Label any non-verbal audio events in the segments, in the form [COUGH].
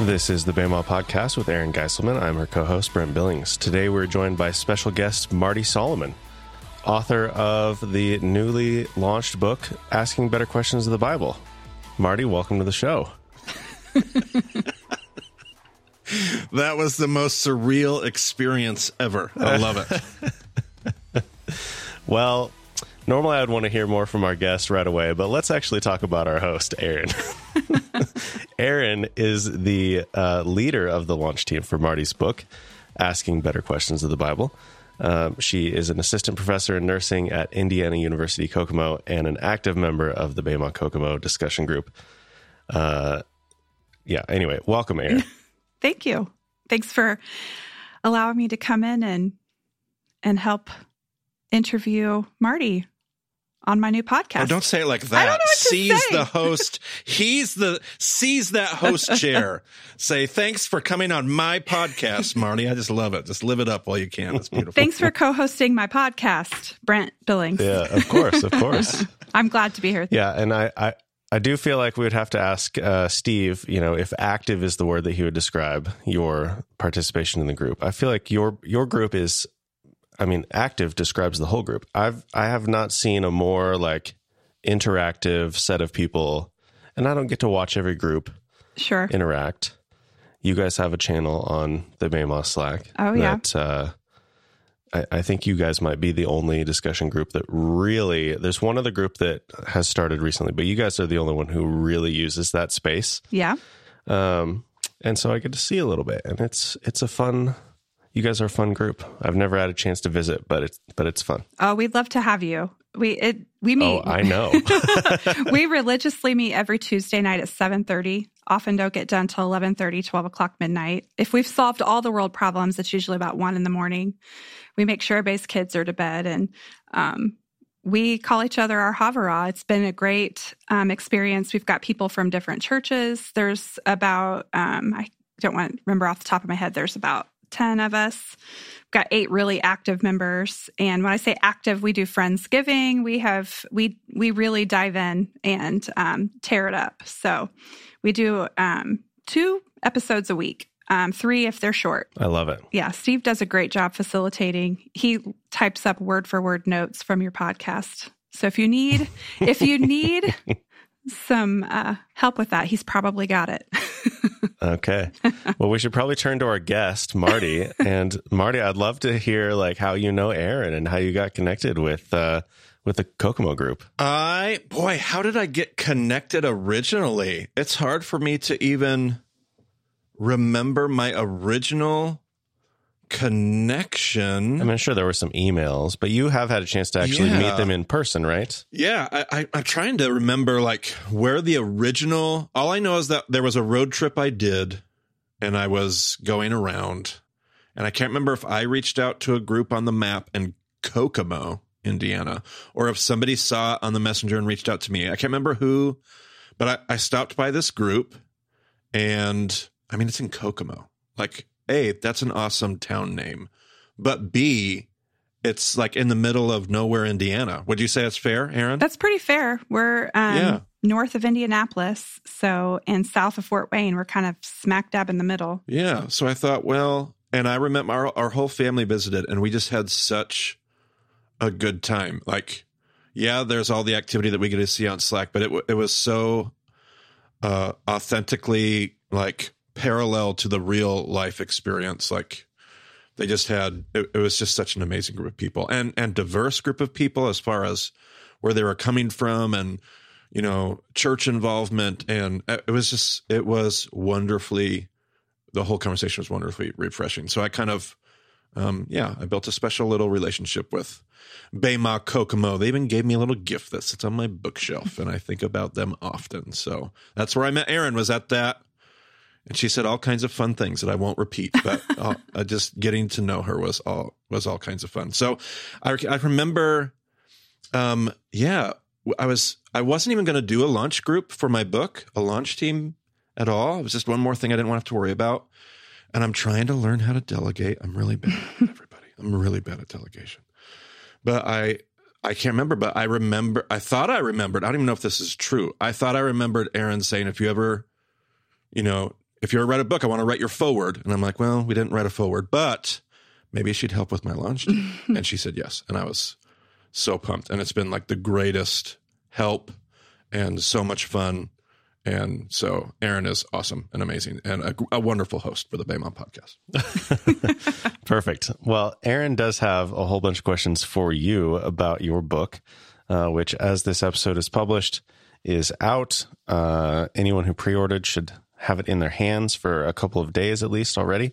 This is the Bema Podcast with Erin Geiselman. I'm her co host, Brent Billings. Today we're joined by special guest Marty Solomon, author of the newly launched book, Asking Better Questions of the Bible. Marty, welcome to the show. [LAUGHS] that was the most surreal experience ever. I love it. [LAUGHS] well, normally I'd want to hear more from our guest right away, but let's actually talk about our host, Erin. Erin [LAUGHS] is the uh, leader of the launch team for Marty's book, Asking Better Questions of the Bible. Um, she is an assistant professor in nursing at Indiana University Kokomo and an active member of the Bema Kokomo discussion group. Uh, yeah, anyway, welcome, Erin. [LAUGHS] Thank you. Thanks for allowing me to come in and and help interview Marty on my new podcast. Oh, don't say it like that. Seize the host. He's the seize that host [LAUGHS] chair. say thanks for coming on my podcast, Marty. I just love it. Just live it up while you can. It's beautiful. Thanks for co-hosting my podcast, Brent Billings. Yeah, of course, of course. [LAUGHS] I'm glad to be here. Yeah, and I, I I do feel like we would have to ask uh, Steve, you know, if active is the word that he would describe your participation in the group. I feel like your your group is I mean, active describes the whole group. I've I have not seen a more like interactive set of people, and I don't get to watch every group sure interact. You guys have a channel on the Maymoss Slack. Oh yeah. That, uh, I, I think you guys might be the only discussion group that really. There's one other group that has started recently, but you guys are the only one who really uses that space. Yeah. Um, and so I get to see a little bit, and it's it's a fun you guys are a fun group. I've never had a chance to visit, but it's but it's fun. Oh, we'd love to have you. We it we meet. Oh, I know. [LAUGHS] [LAUGHS] we religiously meet every Tuesday night at seven thirty. Often don't get done till 11:30, 12 o'clock midnight. If we've solved all the world problems, it's usually about one in the morning. We make sure our base kids are to bed, and um, we call each other our Havurah. It's been a great um, experience. We've got people from different churches. There's about um, I don't want to remember off the top of my head. There's about 10 of us. We've got eight really active members. And when I say active, we do Friendsgiving. We have, we, we really dive in and um, tear it up. So we do um, two episodes a week. Um, three if they're short. I love it. Yeah, Steve does a great job facilitating. He types up word for word notes from your podcast. So if you need, if you need [LAUGHS] some uh, help with that, he's probably got it. [LAUGHS] okay. Well, we should probably turn to our guest, Marty. [LAUGHS] and Marty, I'd love to hear like how you know Erin and how you got connected with uh, with the Kokomo group. I boy, how did I get connected originally? It's hard for me to even remember my original connection. I mean, sure, there were some emails, but you have had a chance to actually yeah. meet them in person, right? Yeah, I, I, I'm trying to remember like where the original. All I know is that there was a road trip I did, and I was going around, and I can't remember if I reached out to a group on the map in Kokomo, Indiana, or if somebody saw it on the messenger and reached out to me. I can't remember who, but I, I stopped by this group, and I mean, it's in Kokomo, like a, that's an awesome town name. But B, it's like in the middle of nowhere, Indiana. Would you say that's fair, Erin? That's pretty fair. We're um, yeah. north of Indianapolis, so and south of Fort Wayne. We're kind of smack dab in the middle. Yeah. So I thought, well, and I remember our, our whole family visited, and we just had such a good time. Like, yeah, there's all the activity that we get to see on Slack, but it it was so uh, authentically like parallel to the real life experience. Like they just had, it, it, was just such an amazing group of people and, and diverse group of people as far as where they were coming from and, you know, church involvement. And it was just, it was wonderfully, the whole conversation was wonderfully refreshing. So I kind of, um, yeah, I built a special little relationship with Bema Kokomo. They even gave me a little gift that sits on my bookshelf, and I think about them often. So that's where I met Erin. Was at that and she said all kinds of fun things that I won't repeat, but [LAUGHS] uh, just getting to know her was all was all kinds of fun. So I, I remember, um, yeah, I was I wasn't even going to do a launch group for my book, a launch team at all. It was just one more thing I didn't want to have to worry about, and I'm trying to learn how to delegate. I'm really bad, at [LAUGHS] everybody. I'm really bad at delegation, but I I can't remember, but I remember, I thought I remembered. I don't even know if this is true. I thought I remembered Erin saying, if you ever, you know, if you ever write a book, I want to write your forward. And I'm like, well, we didn't write a forward, but maybe she'd help with my launch. [LAUGHS] and she said yes. And I was so pumped. And it's been like the greatest help and so much fun. And so Erin is awesome and amazing and a, a wonderful host for the Bema podcast. [LAUGHS] Perfect. Well, Erin does have a whole bunch of questions for you about your book, uh, which, as this episode is published, is out. Uh, anyone who pre ordered should have it in their hands for a couple of days at least already.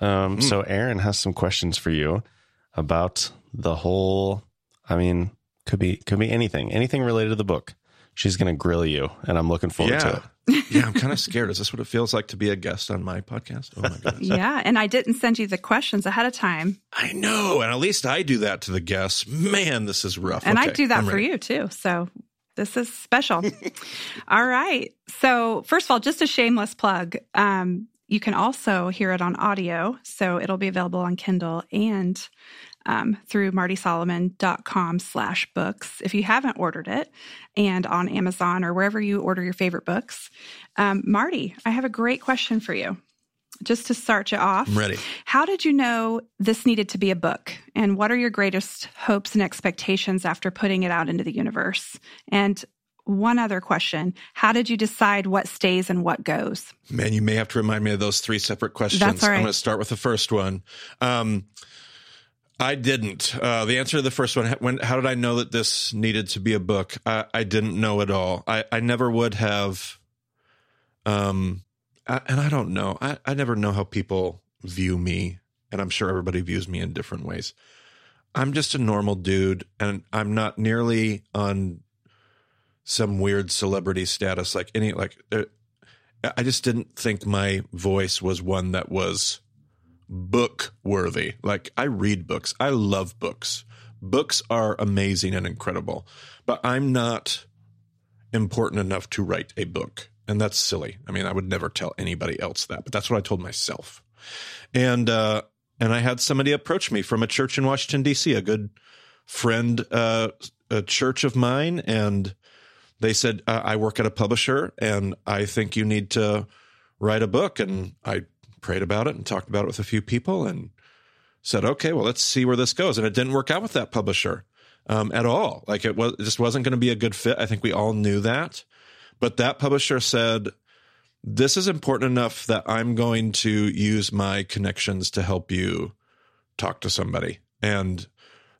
Um, mm. So, Erin has some questions for you about the whole. I mean, could be could be anything, anything related to the book. She's going to grill you, and I'm looking forward yeah. to it [LAUGHS] yeah, I'm kind of scared. Is this what it feels like to be a guest on my podcast? Oh my goodness. yeah, and I didn't send you the questions ahead of time. I know, and at least I do that to the guests. Man, this is rough. And okay, I do that I'm for ready. you too. So this is special. [LAUGHS] all right. So first of all, just a shameless plug. Um, you can also hear it on audio, so it'll be available on Kindle and um, through martysolomon.com slash books if you haven't ordered it and on Amazon or wherever you order your favorite books. Um, Marty, I have a great question for you. Just to start you off, I'm ready. How did you know this needed to be a book? And what are your greatest hopes and expectations after putting it out into the universe? And one other question How did you decide what stays and what goes? Man, you may have to remind me of those three separate questions. That's all right. I'm going to start with the first one. Um, I didn't. Uh, the answer to the first one, when, how did I know that this needed to be a book? I, I didn't know at all. I, I never would have. Um, And I don't know. I, I never know how people view me, and I'm sure everybody views me in different ways. I'm just a normal dude, and I'm not nearly on some weird celebrity status like any like. I just didn't think my voice was one that was book worthy. Like I read books. I love books. Books are amazing and incredible, but I'm not important enough to write a book. And that's silly. I mean, I would never tell anybody else that, but that's what I told myself. And, uh, and I had somebody approach me from a church in Washington, D.C., a good friend, uh, a church of mine. And they said, I work at a publisher and I think you need to write a book. And I prayed about it and talked about it with a few people and said, okay, well, let's see where this goes. And it didn't work out with that publisher um, at all. Like it was, it just wasn't going to be a good fit. I think we all knew that. But that publisher said, this is important enough that I'm going to use my connections to help you talk to somebody. And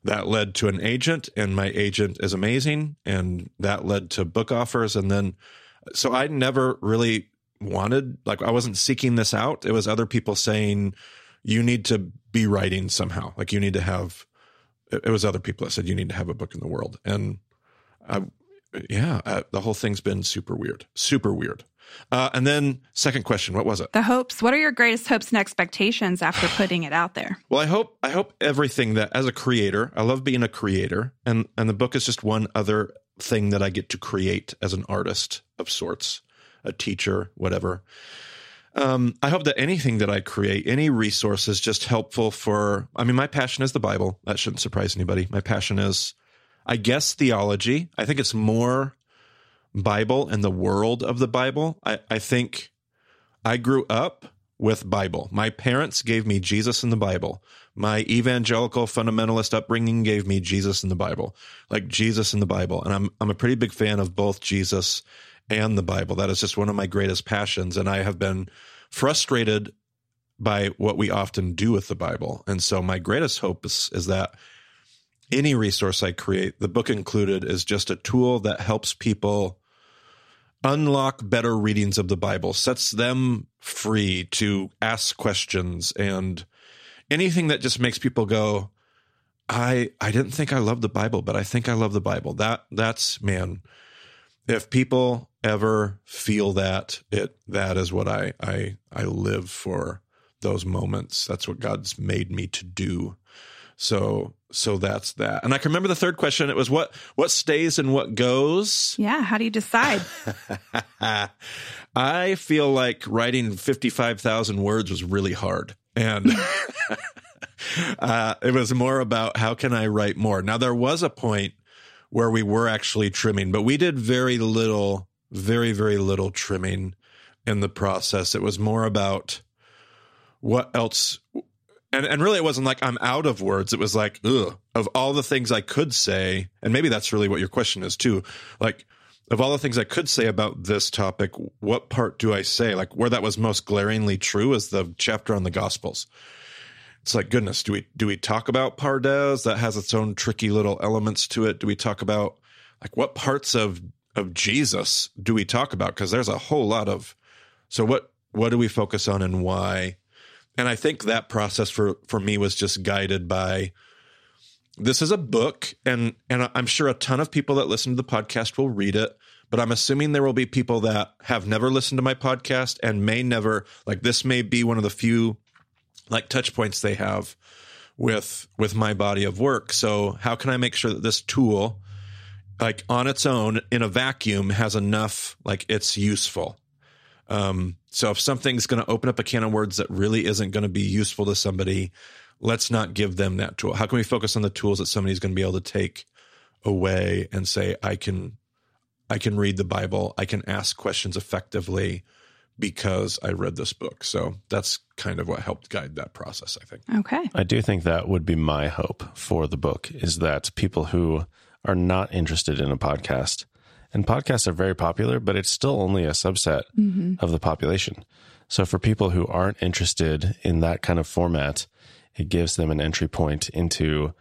that led to an agent, and my agent is amazing. And that led to book offers. And then, so I never really wanted. Like I wasn't seeking this out. It was other people saying, you need to be writing somehow. Like you need to have, it was other people that said, you need to have a book in the world. And I, yeah, uh, the whole thing's been super weird, super weird. Uh, and then second question, what was it? The hopes. What are your greatest hopes and expectations after [SIGHS] putting it out there? Well, I hope I hope everything that as a creator, I love being a creator, and and the book is just one other thing that I get to create as an artist of sorts a teacher, whatever. Um, I hope that anything that I create, any resource is just helpful for, I mean, my passion is the Bible. That shouldn't surprise anybody. My passion is, I guess, theology. I think it's more Bible and the world of the Bible. I, I think I grew up with Bible. My parents gave me Jesus and the Bible. My evangelical fundamentalist upbringing gave me Jesus and the Bible, like Jesus in the Bible. And I'm I'm a pretty big fan of both Jesus and the Bible. That is just one of my greatest passions. And I have been frustrated by what we often do with the Bible. And so my greatest hope is, is that any resource I create, the book included, is just a tool that helps people unlock better readings of the Bible, sets them free to ask questions and anything that just makes people go, I I didn't think I loved the Bible, but I think I love the Bible. That that's man. If people ever feel that it that is what I I I live for those moments. That's what God's made me to do. So so that's that. And I can remember the third question. It was what what stays and what goes. Yeah, how do you decide? [LAUGHS] I feel like writing fifty five thousand words was really hard, and [LAUGHS] uh, it was more about how can I write more. Now there was a point where we were actually trimming, but we did very little, very, very little trimming in the process. It was more about what else. And, and really, it wasn't like I'm out of words. It was like, ugh, of all the things I could say, and maybe that's really what your question is too. Like, of all the things I could say about this topic, what part do I say? Like, where that was most glaringly true is the chapter on the Gospels it's like goodness do we do we talk about pardes that has its own tricky little elements to it do we talk about like what parts of of jesus do we talk about because there's a whole lot of so what what do we focus on and why and i think that process for for me was just guided by this is a book and and i'm sure a ton of people that listen to the podcast will read it but i'm assuming there will be people that have never listened to my podcast and may never like this may be one of the few like touch points they have with with my body of work. So how can I make sure that this tool like on its own in a vacuum has enough like it's useful. Um, so if something's going to open up a can of words that really isn't going to be useful to somebody, let's not give them that tool. How can we focus on the tools that somebody's going to be able to take away and say, I can, I can read the Bible. I can ask questions effectively because I read this book. So that's kind of what helped guide that process, I think. Okay. I do think that would be my hope for the book is that people who are not interested in a podcast, and podcasts are very popular, but it's still only a subset mm-hmm. of the population. So for people who aren't interested in that kind of format, it gives them an entry point into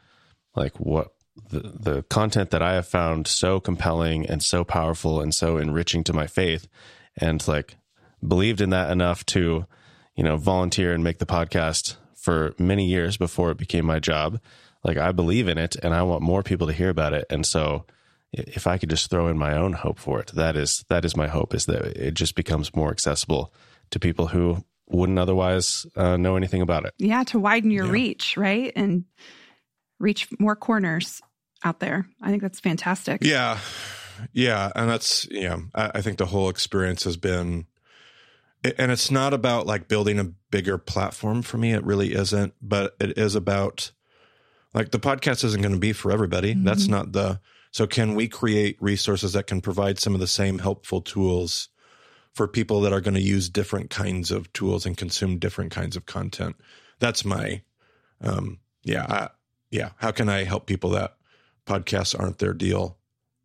like what the, the content that I have found so compelling and so powerful and so enriching to my faith and like believed in that enough to, you know, volunteer and make the podcast for many years before it became my job. Like I believe in it and I want more people to hear about it. And so if I could just throw in my own hope for it, that is that is my hope is that it just becomes more accessible to people who wouldn't otherwise uh, know anything about it. Yeah, to widen your yeah. reach, right? And reach more corners out there. I think that's fantastic. Yeah. Yeah. And that's, yeah, I, I think the whole experience has been and it's not about like building a bigger platform for me. It really isn't, but it is about like the podcast isn't going to be for everybody. Mm-hmm. That's not the, so can we create resources that can provide some of the same helpful tools for people that are going to use different kinds of tools and consume different kinds of content? That's my, um, yeah, I, yeah. How can I help people that podcasts aren't their deal?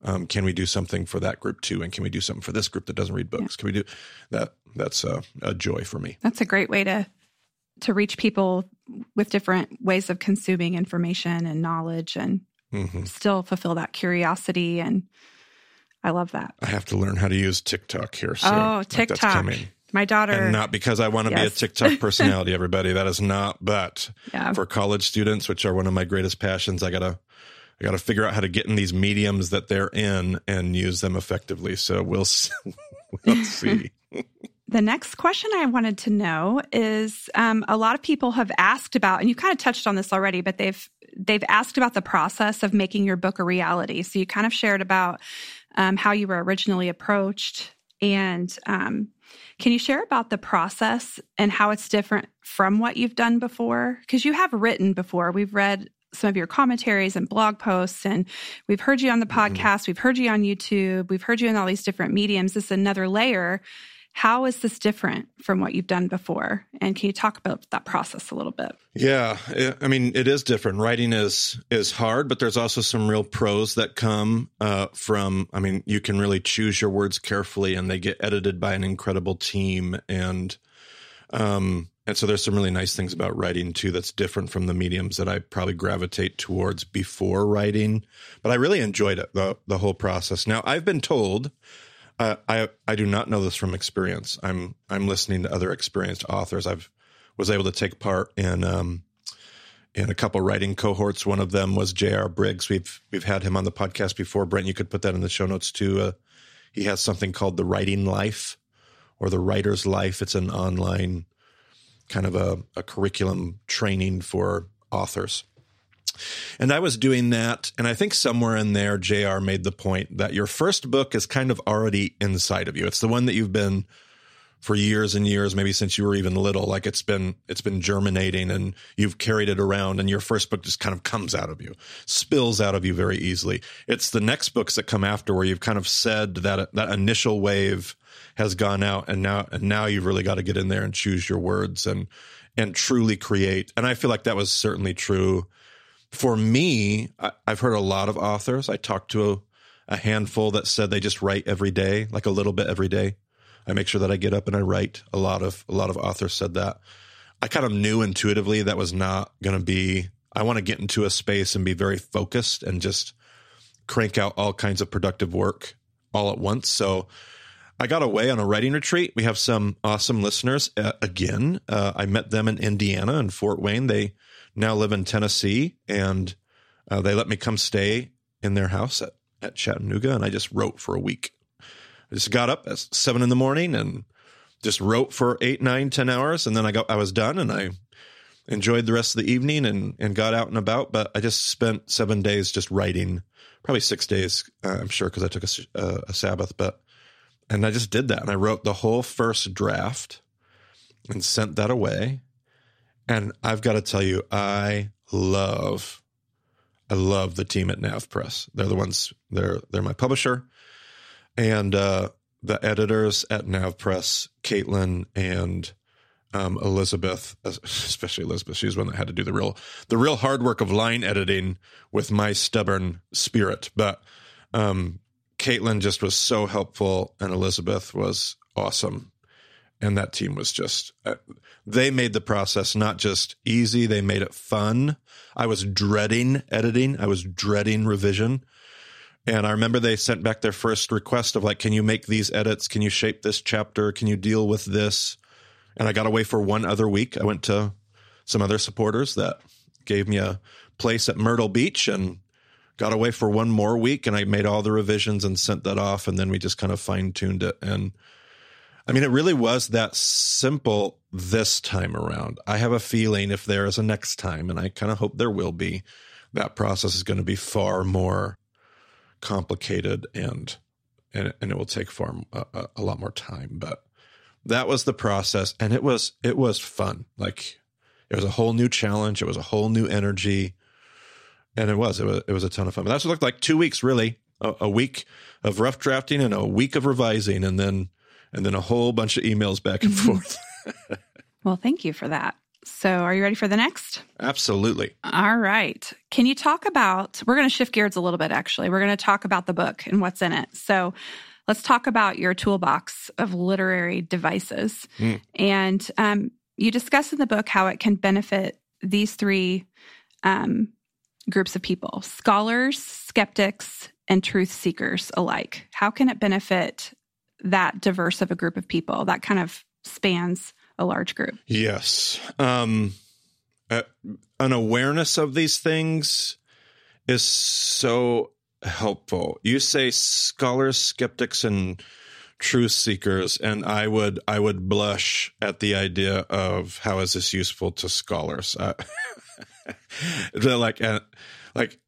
Um, can we do something for that group too? And can we do something for this group that doesn't read books? Yeah. Can we do that? That's a, a joy for me. That's a great way to to reach people with different ways of consuming information and knowledge and mm-hmm. still fulfill that curiosity and I love that. I have to learn how to use TikTok here soon. Oh, TikTok. Like My daughter. And not because I want to yes. be a TikTok [LAUGHS] personality, everybody. That is not, but yeah. for college students, which are one of my greatest passions, I gotta I got to figure out how to get in these mediums that they're in and use them effectively. So we'll [LAUGHS] we'll see. [LAUGHS] The next question I wanted to know is um, a lot of people have asked about, and you kind of touched on this already, but they've they've asked about the process of making your book a reality. So you kind of shared about um, how you were originally approached, and um, can you share about the process and how it's different from what you've done before? Because you have written before. We've read some of your commentaries and blog posts. And we've heard you on the mm-hmm. podcast, mm-hmm. we've heard you on YouTube, we've heard you in all these different mediums. This is another layer. How is this different from what you've done before? And can you talk about that process a little bit? Yeah, I mean, it is different. Writing is is hard, but there's also some real pros that come uh, from. I mean, you can really choose your words carefully, and they get edited by an incredible team. And um, and so there's some really nice things about writing too that's different from the mediums that I probably gravitate towards before writing. But I really enjoyed it, the the whole process. Now I've been told I I do not know this from experience. I'm I'm listening to other experienced authors. I've was able to take part in um, in a couple writing cohorts. One of them was J.R. Briggs. We've we've had him on the podcast before. Brent, you could put that in the show notes too. Uh, he has something called the Writing Life or the Writer's Life. It's an online kind of a, a curriculum training for authors. And I was doing that. And I think somewhere in there, JR made the point that your first book is kind of already inside of you. It's the one that you've been for years and years, maybe since you were even little. Like it's been it's been germinating and you've carried it around and your first book just kind of comes out of you, spills out of you very easily. It's the next books that come after where you've kind of said that that initial wave has gone out and now and now you've really got to get in there and choose your words and and truly create. And I feel like that was certainly true for me. I, have heard a lot of authors. I talked to a, a handful that said they just write every day, like a little bit every day I make sure that I get up and I write. A lot of a lot of authors said that. I kind of knew intuitively that was not going to be. I want to get into a space and be very focused and just crank out all kinds of productive work all at once. So I got away on a writing retreat. We have some awesome listeners. Uh, again, uh, I met them in Indiana and Fort Wayne. They now live in Tennessee, and uh, they let me come stay in their house at, at Chattanooga. And I just wrote for a week. I just got up at seven in the morning and just wrote for eight, nine, ten hours, and then I got I was done, and I enjoyed the rest of the evening and and got out and about. But I just spent seven days just writing, probably six days, uh, I'm sure, because I took a, uh, a Sabbath. But and I just did that, and I wrote the whole first draft and sent that away. And I've got to tell you, I love, I love the team at NavPress. They're the ones. They're they're my publisher and uh, the editors at NavPress, Caitlin and um, Elizabeth, especially Elizabeth, she's one that had to do the real the real hard work of line editing with my stubborn spirit. But um, Caitlin just was so helpful, and Elizabeth was awesome. And that team was just, uh, they made the process not just easy, they made it fun. I was dreading editing, I was dreading revision and I remember they sent back their first request of like, can you make these edits? Can you shape this chapter? Can you deal with this? And I got away for one other week. I went to some other supporters that gave me a place at Myrtle Beach and got away for one more week. And I made all the revisions and sent that off. And then we just kind of fine tuned it. And I mean, it really was that simple this time around. I have a feeling if there is a next time, and I kind of hope there will be, that process is going to be far more complicated and and, and it will take far a, a lot more time. But that was the process and it was it was fun. Like it was a whole new challenge. It was a whole new energy and it was it was, it was a ton of fun. But that's what looked like. Two weeks really. A, a, week of rough drafting and a week of revising and then and then a whole bunch of emails back and forth [LAUGHS] well thank you for that so, are you ready for the next? Absolutely. All right. Can you talk about? We're going to shift gears a little bit, actually. We're going to talk about the book and what's in it. So, let's talk about your toolbox of literary devices. Mm. And um, you discuss in the book how it can benefit these three um, groups of people scholars, skeptics, and truth seekers alike. How can it benefit that diverse of a group of people that kind of spans a large group. Yes. Um, uh, an awareness of these things is so helpful. You say scholars, skeptics, and truth seekers, and I would I would blush at the idea of how is this useful to scholars. Uh, [LAUGHS] like uh, like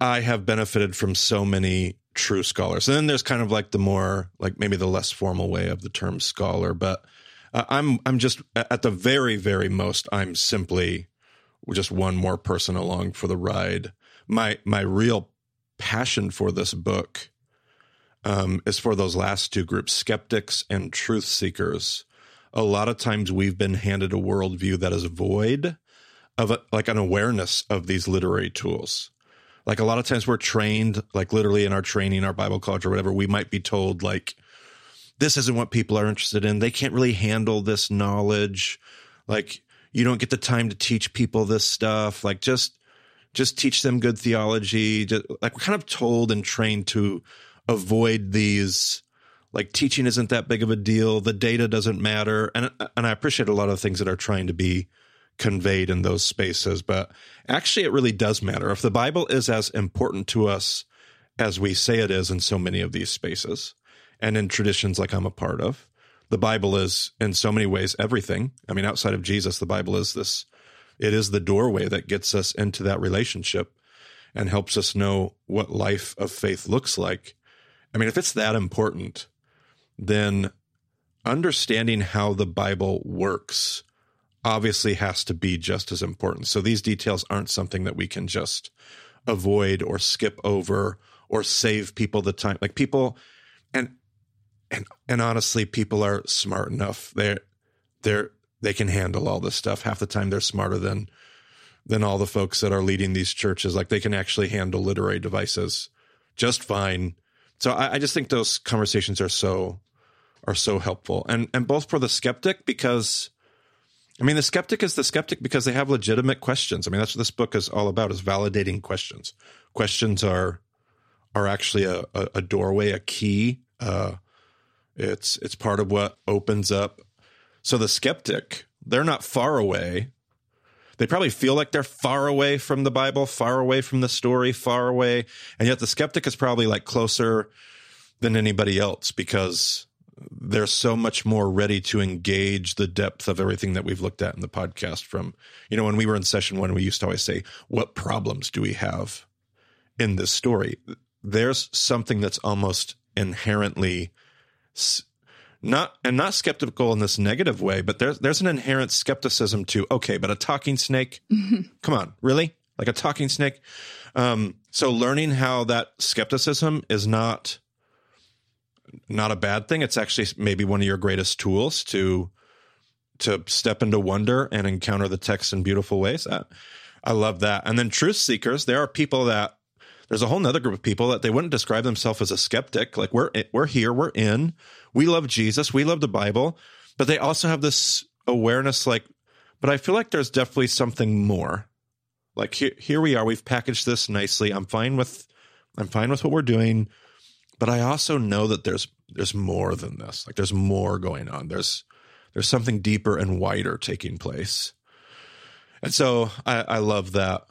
I have benefited from so many true scholars, and then there's kind of like the more like maybe the less formal way of the term scholar, but uh, I'm I'm just at the very very most I'm simply just one more person along for the ride. My my real passion for this book um, is for those last two groups, skeptics and truth seekers. A lot of times we've been handed a worldview that is void of a, like an awareness of these literary tools. Like a lot of times we're trained, like literally in our training, our Bible college or whatever, we might be told like, this isn't what people are interested in. They can't really handle this knowledge. Like you don't get the time to teach people this stuff. Like just just teach them good theology. Just, like we're kind of told and trained to avoid these like teaching isn't that big of a deal. The data doesn't matter. And and I appreciate a lot of things that are trying to be conveyed in those spaces, but actually it really does matter. If the Bible is as important to us as we say it is in so many of these spaces, and in traditions like I'm a part of. The Bible is, in so many ways, everything. I mean, outside of Jesus, the Bible is this, it is the doorway that gets us into that relationship and helps us know what life of faith looks like. I mean, if it's that important, then understanding how the Bible works obviously has to be just as important. So these details aren't something that we can just avoid or skip over or save people the time. Like people and and and honestly people are smart enough. They're they're they can handle all this stuff. Half the time they're smarter than than all the folks that are leading these churches. Like they can actually handle literary devices just fine. So I, I just think those conversations are so are so helpful. And and both for the skeptic because I mean the skeptic is the skeptic because they have legitimate questions. I mean that's what this book is all about is validating questions. Questions are are actually a, a, a doorway, a key. Uh, it's it's part of what opens up. So the skeptic, they're not far away. They probably feel like they're far away from the Bible, far away from the story, far away, and yet the skeptic is probably like closer than anybody else because they're so much more ready to engage the depth of everything that we've looked at in the podcast from you know when we were in session one we used to always say what problems do we have in this story there's something that's almost inherently not and not skeptical in this negative way, but there's there's an inherent skepticism to okay, but a talking snake, mm-hmm. come on, really, like a talking snake. Um, so learning how that skepticism is not not a bad thing. It's actually maybe one of your greatest tools to to step into wonder and encounter the text in beautiful ways. I, I love that. And then truth seekers, there are people that there's a whole nother group of people that they wouldn't describe themselves as a skeptic. Like we're we're here, we're in, we love Jesus, we love the Bible, but they also have this awareness, like, but I feel like there's definitely something more. Like here, here we are. We've packaged this nicely. I'm fine with, I'm fine with what we're doing, but I also know that there's there's more than this. Like there's more going on. There's there's something deeper and wider taking place. And so I, I love that.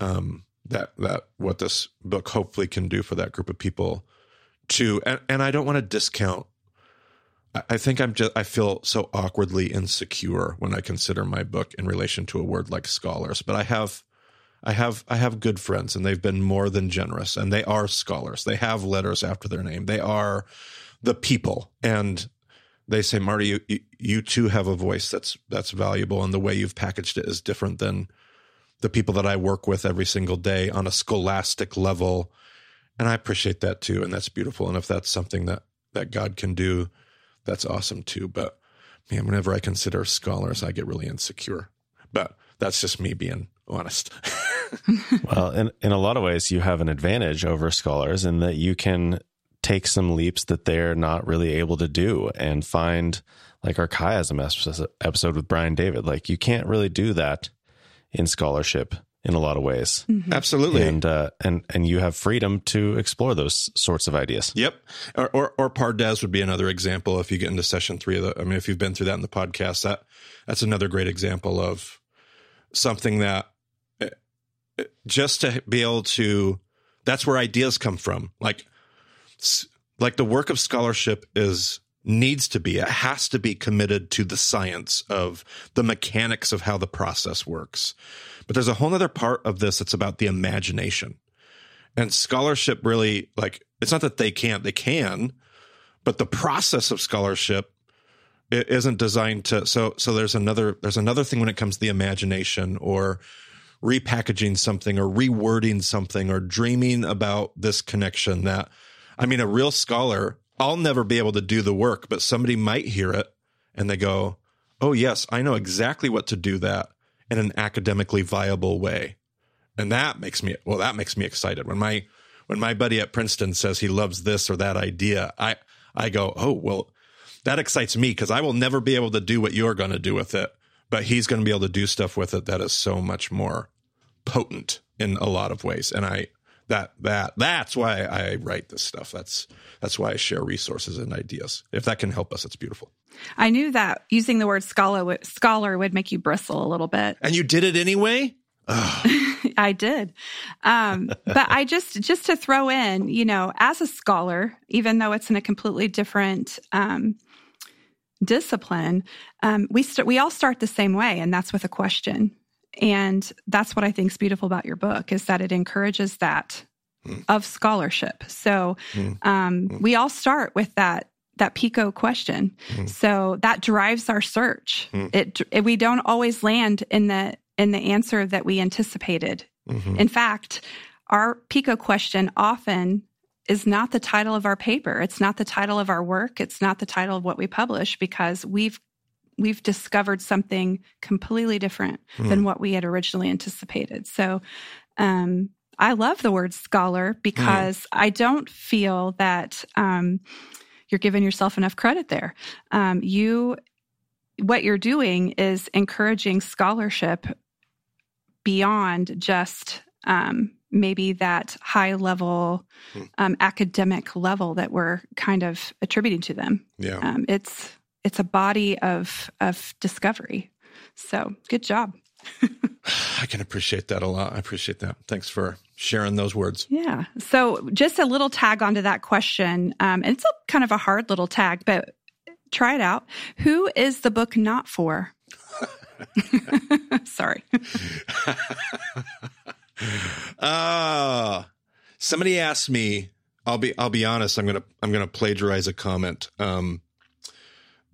Um, that that what this book hopefully can do for that group of people too and, and i don't want to discount I, think i'm just i feel so awkwardly insecure when i consider my book in relation to a word like scholars but i have i have i have good friends and they've been more than generous and they are scholars they have letters after their name they are the people and they say marty you, you too have a voice that's that's valuable and the way you've packaged it is different than the people that I work with every single day on a scholastic level. And I appreciate that too. And that's beautiful. And if that's something that, that God can do, that's awesome too. But man, whenever I consider scholars, I get really insecure. But that's just me being honest. [LAUGHS] [LAUGHS] well, in, in a lot of ways, you have an advantage over scholars in that you can take some leaps that they're not really able to do and find like our chiasm episode with Brian David. Like you can't really do that in scholarship in a lot of ways. Mm-hmm. Absolutely. And uh, and and you have freedom to explore those sorts of ideas. Yep. Or, or or Pardes would be another example if you get into session 3 of the I mean if you've been through that in the podcast that that's another great example of something that just to be able to that's where ideas come from. Like like the work of scholarship is needs to be, it has to be committed to the science of the mechanics of how the process works. But there's a whole other part of this that's about the imagination. And scholarship really, like, it's not that they can't, they can, but the process of scholarship it isn't designed to so so there's another there's another thing when it comes to the imagination or repackaging something or rewording something or dreaming about this connection that I mean a real scholar I'll never be able to do the work, but somebody might hear it and they go, Oh, yes, I know exactly what to do that in an academically viable way. And that makes me, well, that makes me excited. When my, when my buddy at Princeton says he loves this or that idea, I, I go, Oh, well, that excites me because I will never be able to do what you're going to do with it, but he's going to be able to do stuff with it that is so much more potent in a lot of ways. And I, that that that's why I write this stuff. That's that's why I share resources and ideas. If that can help us, it's beautiful. I knew that using the word scholar scholar would make you bristle a little bit. And you did it anyway? [LAUGHS] I did. Um, but I just just to throw in, you know, as a scholar, even though it's in a completely different um, discipline, um, we st- we all start the same way, and that's with a question. And that's what I think is beautiful about your book is that it encourages that mm. of scholarship. So mm. Um, mm. we all start with that that PICO question. Mm. So that drives our search. Mm. It, it, we don't always land in the in the answer that we anticipated. Mm-hmm. In fact, our PICO question often is not the title of our paper. It's not the title of our work. It's not the title of what we publish because we've we've discovered something completely different mm. than what we had originally anticipated. So um, I love the word scholar because mm. I don't feel that um, you're giving yourself enough credit there. Um, you, what you're doing is encouraging scholarship beyond just um, maybe that high level hmm. um, academic level that we're kind of attributing to them. Yeah, um, it's it's a body of of discovery. So good job. [SIGHS] I can appreciate that a lot. I appreciate that. Thanks for sharing those words. Yeah. So just a little tag onto that question. Um, and it's a kind of a hard little tag, but try it out. Who is the book not for? [LAUGHS] Sorry. uh, [LAUGHS] somebody asked me. I'll be I'll be honest. I'm gonna I'm gonna plagiarize a comment um,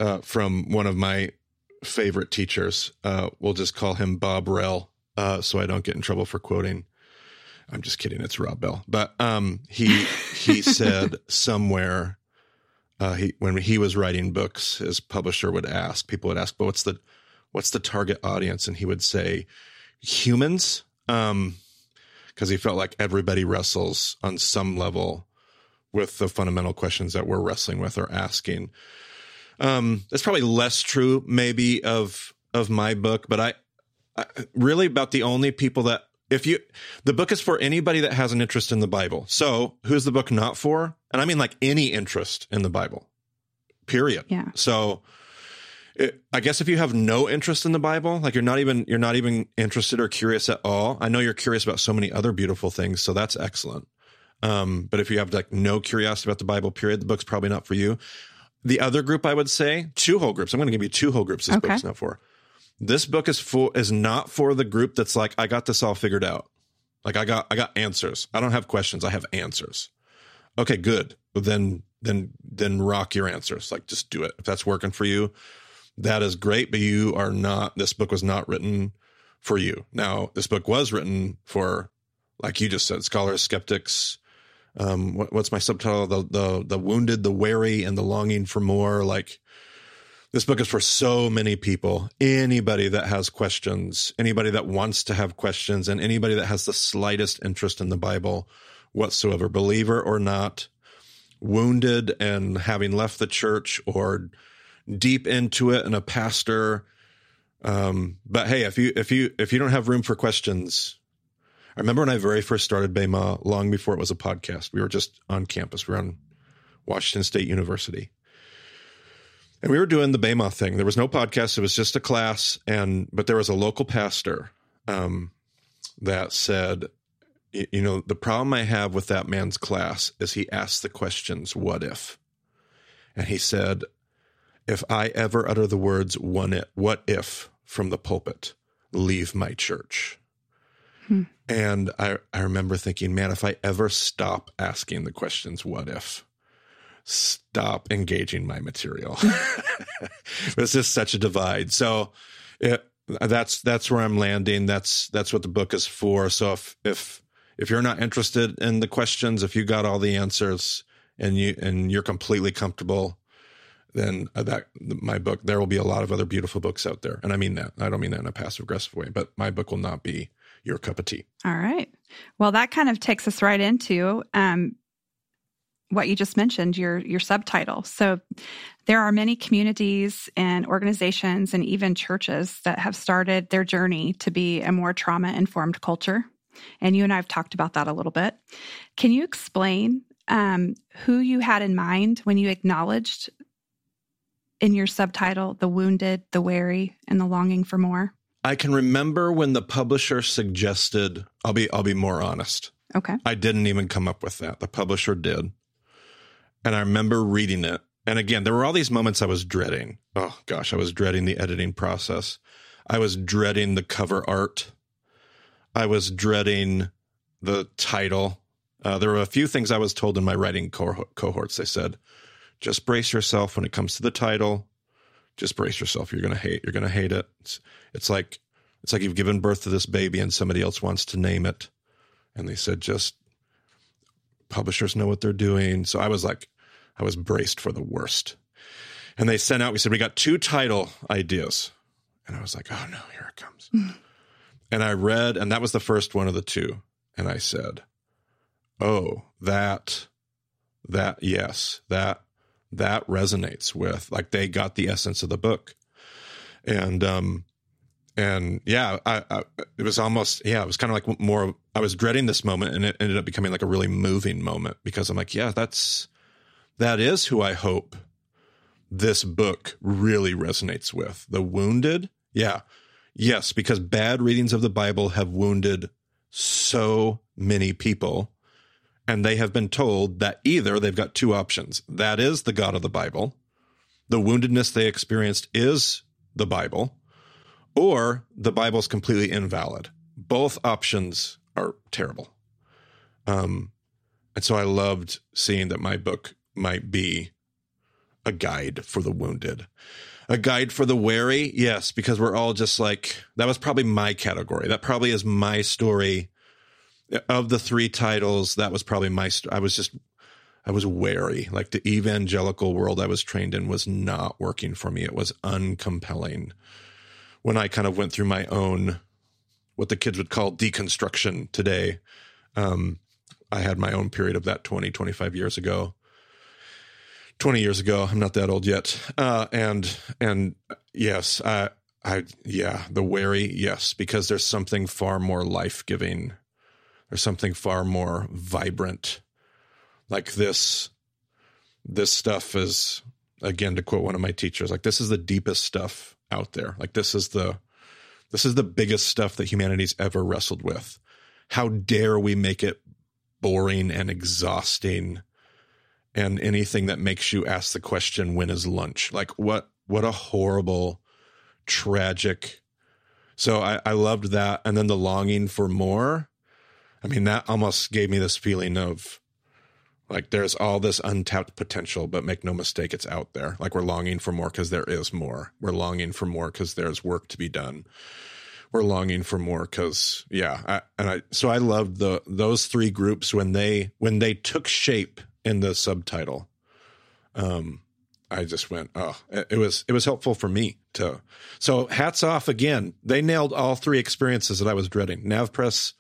uh, from one of my favorite teachers. Uh, we'll just call him Bob Rell, uh, so I don't get in trouble for quoting. I'm just kidding. It's Rob Bell, but um, he he [LAUGHS] said somewhere uh, he when he was writing books, his publisher would ask people would ask, "But what's the what's the target audience?" And he would say, "Humans," because um, he felt like everybody wrestles on some level with the fundamental questions that we're wrestling with or asking. Um, that's probably less true, maybe of of my book, but I, I really about the only people that if you the book is for anybody that has an interest in the Bible. So who's the book not for? And I mean like any interest in the Bible. Period. Yeah. So it, I guess if you have no interest in the Bible, like you're not even you're not even interested or curious at all. I know you're curious about so many other beautiful things, so that's excellent. Um, but if you have like no curiosity about the Bible, period, the book's probably not for you. The other group I would say, two whole groups. I'm going to give you two whole groups this okay. book's not for. This book is for is not for the group that's like, I got this all figured out. Like I got I got answers. I don't have questions. I have answers. Okay, good. But then then then rock your answers. Like just do it. If that's working for you, that is great. But you are not this book was not written for you. Now, this book was written for, like you just said, scholars, skeptics, um, what, what's my subtitle? The, the, the wounded, the wary, and the longing for more. Like this book is for so many people. Anybody that has questions, anybody that wants to have questions, and anybody that has the slightest interest in the Bible whatsoever, believer or not, wounded and having left the church or deep into it and a pastor. Um, but hey, if you if you if you don't have room for questions, I remember when I very first started Bema, long before it was a podcast. We were just on campus. We were on Washington State University. And we were doing the Bema thing. There was no podcast. It was just a class. And, but there was a local pastor um, that said, you know, the problem I have with that man's class is he asks the questions, what if? And he said, if I ever utter the words, one, what if from the pulpit, leave my church. Hmm. And I, I remember thinking, man, if I ever stop asking the questions, what if? Stop engaging my material. [LAUGHS] it's just such a divide. So it, that's that's where I'm landing. That's that's what the book is for. So if if if you're not interested in the questions, if you got all the answers and you and you're completely comfortable, then that my book there will be a lot of other beautiful books out there. And I mean that. I don't mean that in a passive aggressive way, but my book will not be your cup of tea. All right. Well, that kind of takes us right into um, what you just mentioned, your your subtitle. So there are many communities and organizations and even churches that have started their journey to be a more trauma informed culture. And you and I have talked about that a little bit. Can you explain um, who you had in mind when you acknowledged in your subtitle the wounded, the wary, and the longing for more? I can remember when the publisher suggested I'll be I'll be more honest. Okay. I didn't even come up with that. The publisher did. And I remember reading it. And again, there were all these moments I was dreading. Oh gosh, I was dreading the editing process. I was dreading the cover art. I was dreading the title. Uh, there were a few things I was told in my writing cohorts. They said, just brace yourself when it comes to the title. Just brace yourself. You're gonna hate. You're gonna hate it. It's, it's like it's like you've given birth to this baby and somebody else wants to name it, and they said just publishers know what they're doing. So I was like, I was braced for the worst. And they sent out. We said we got two title ideas, and I was like, oh no, here it comes. Hmm. and I read, and that was the first one of the two, and I said, oh that that yes that that resonates with like they got the essence of the book. And um and yeah I, I it was almost yeah it was kind of like more i was dreading this moment and it ended up becoming like a really moving moment because i'm like yeah that's that is who i hope this book really resonates with. The wounded? Yeah. Yes because bad readings of the bible have wounded so many people and they have been told that either they've got two options that is the God of the Bible, the woundedness they experienced is the Bible, or the Bible is completely invalid. Both options are terrible. Um, and so I loved seeing that my book might be a guide for the wounded. A guide for the wary, yes, because we're all just like, that was probably my category. That probably is my story of the three titles, that was probably my. I was just, I was wary. Like the evangelical world I was trained in was not working for me. It was uncompelling. When I kind of went through my own, what the kids would call deconstruction today, um, I had my own period of that 20, 25 years ago. 20 years ago. I'm not that old yet. Uh, and, and yes, I, I, yeah, the wary, yes, because there's something far more life giving there's something far more vibrant. Like this, this stuff is, again, to quote one of my teachers, like this is the deepest stuff out there. Like this is the, this is the biggest stuff that humanity's ever wrestled with. How dare we make it boring and exhausting and anything that makes you ask the question, when is lunch? Like what, what a horrible, tragic. So I, I loved that. And then the longing for more I mean, that almost gave me this feeling of like there's all this untapped potential, but make no mistake, it's out there. Like we're longing for more because there is more. We're longing for more because there's work to be done. We're longing for more because yeah, I, and I so I loved the those three groups when they when they took shape in the subtitle. Um, I just went, oh, it was it was helpful for me to. So hats off again. They nailed all three experiences that I was dreading. NavPress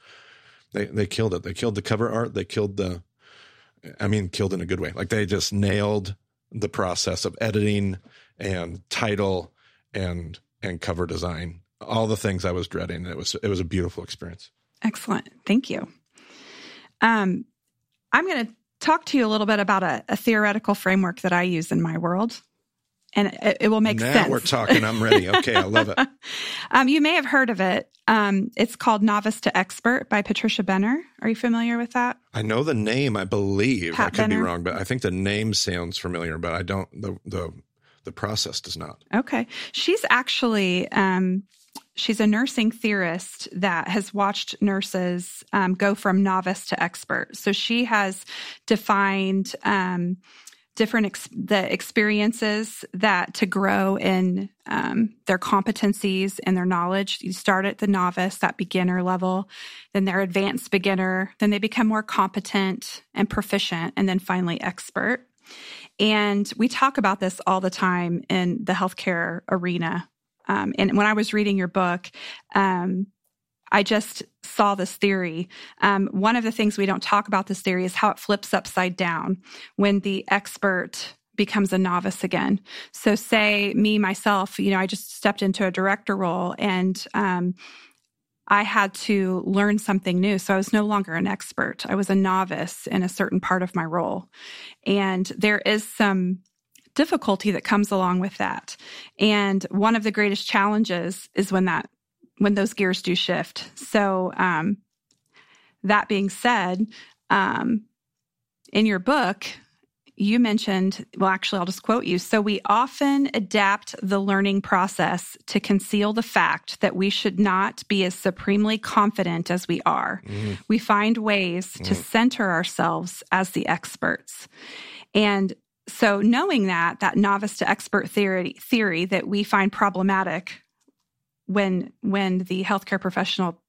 they they killed it. They killed the cover art. They killed the, I mean, killed in a good way. Like they just nailed the process of editing and title and and cover design. All the things I was dreading. It was it was a beautiful experience. Excellent. Thank you. Um, I'm going to talk to you a little bit about a, a theoretical framework that I use in my world and it, it, will make now sense. We're talking. I'm ready. Okay, I love it. [LAUGHS] um, you may have heard of it. Um, it's called Novice to Expert by Patricia Benner. Are you familiar with that? I know the name. I believe Pat I could Benner? be wrong, but I think the name sounds familiar. But I don't. The the the process does not. Okay, she's actually. Um, she's a nursing theorist that has watched nurses um, go from novice to expert. So she has defined um, different ex- the experiences that to grow in um, their competencies and their knowledge. You start at the novice, that beginner level, then they're advanced beginner, then they become more competent and proficient, and then finally expert. And we talk about this all the time in the healthcare arena. Um, and when I was reading your book, um, I just saw this theory. Um, one of the things we don't talk about this theory is how it flips upside down when the expert becomes a novice again. So, say me myself, you know, I just stepped into a director role and um, I had to learn something new. So I was no longer an expert. I was a novice in a certain part of my role. And there is some difficulty that comes along with that. And one of the greatest challenges is when that when those gears do shift. So, um, that being said, um, in your book, you mentioned, well, actually, I'll just quote you. So, we often adapt the learning process to conceal the fact that we should not be as supremely confident as we are. Mm. We find ways mm. to center ourselves as the experts. And so knowing that that novice to expert theory theory that we find problematic when when the healthcare professional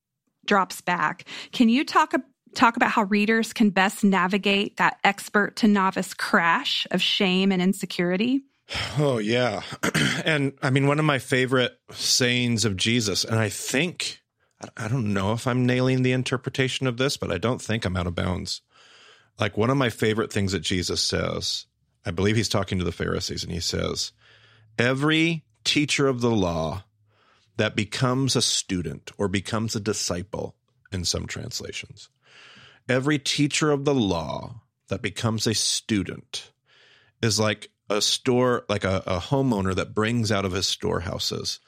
drops back, can you talk talk about how readers can best navigate that expert to novice crash of shame and insecurity? Oh yeah. [CLEARS THROAT] and I mean one of my favorite sayings of Jesus and I think I don't know if I'm nailing the interpretation of this, but I don't think I'm out of bounds. Like one of my favorite things that Jesus says, I believe he's talking to the Pharisees, and he says, Every teacher of the law that becomes a student or becomes a disciple in some translations, every teacher of the law that becomes a student is like a store, like a, a homeowner that brings out of his storehouses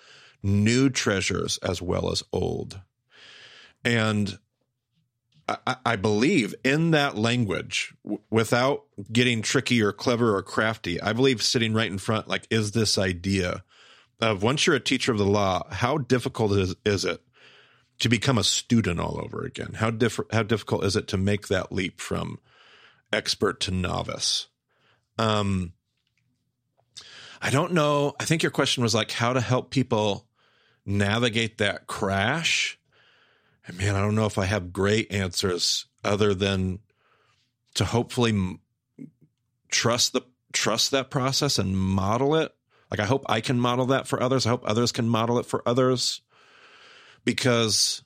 new treasures as well as old. And I, believe in that language, without getting tricky or clever or crafty, I believe sitting right in front, like, is this idea of once you're a teacher of the law, how difficult is, is it to become a student all over again? How diff- how difficult is it to make that leap from expert to novice? Um, I don't know. I think your question was like how to help people navigate that crash. And man, I don't know if I have great answers other than to hopefully trust the trust that process and model it. Like I hope I can model that for others. I hope others can model it for others because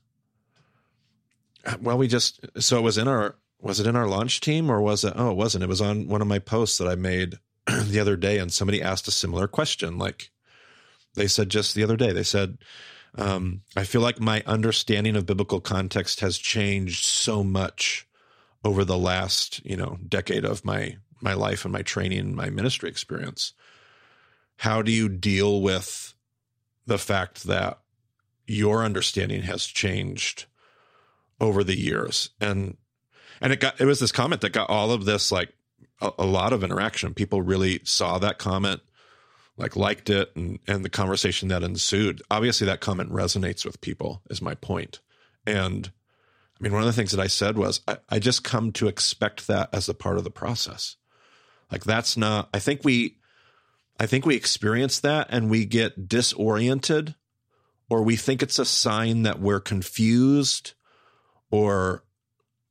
well we just so it was in our was it in our launch team or was it oh it wasn't it was on one of my posts that I made [CLEARS THROAT] the other day and somebody asked a similar question like they said just the other day, they said, um, I feel like my understanding of biblical context has changed so much over the last, you know, decade of my my life and my training and my ministry experience. How do you deal with the fact that your understanding has changed over the years? And and it got it was this comment that got all of this like a, a lot of interaction. People really saw that comment like liked it and and the conversation that ensued obviously that comment resonates with people is my point and i mean one of the things that i said was I, I just come to expect that as a part of the process like that's not i think we i think we experience that and we get disoriented or we think it's a sign that we're confused or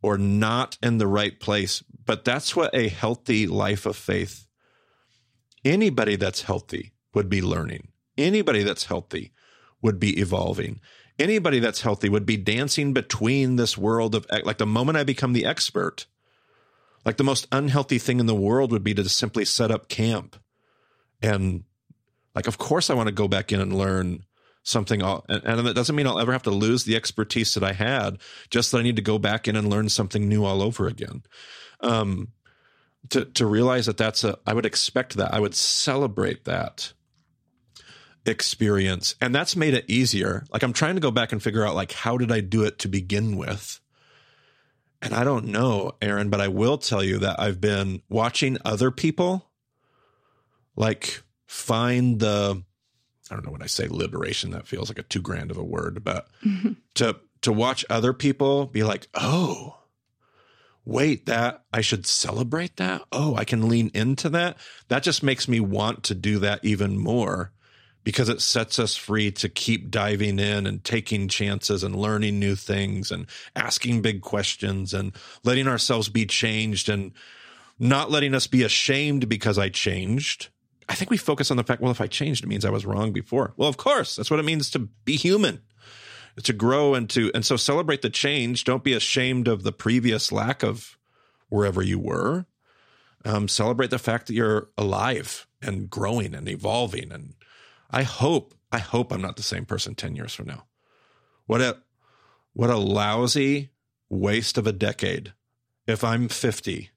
or not in the right place but that's what a healthy life of faith Anybody that's healthy would be learning. Anybody that's healthy would be evolving. Anybody that's healthy would be dancing between this world of like the moment I become the expert, like the most unhealthy thing in the world would be to simply set up camp. And like, of course, I want to go back in and learn something. and, and that doesn't mean I'll ever have to lose the expertise that I had, just that I need to go back in and learn something new all over again. Um, to to realize that that's a I would expect that I would celebrate that experience and that's made it easier like I'm trying to go back and figure out like how did I do it to begin with and I don't know Erin but I will tell you that I've been watching other people like find the I don't know when I say liberation that feels like a too grand of a word but mm-hmm. to to watch other people be like oh wait, that I should celebrate that. Oh, I can lean into that. That just makes me want to do that even more because it sets us free to keep diving in and taking chances and learning new things and asking big questions and letting ourselves be changed and not letting us be ashamed because I changed. I think we focus on the fact, well, if I changed, it means I was wrong before. Well, of course, that's what it means to be human to grow and to and so celebrate the change. Don't be ashamed of the previous lack of wherever you were. Um, celebrate the fact that you're alive and growing and evolving. And I hope, I hope I'm not the same person ten years from now. What a what a lousy waste of a decade. If I'm 50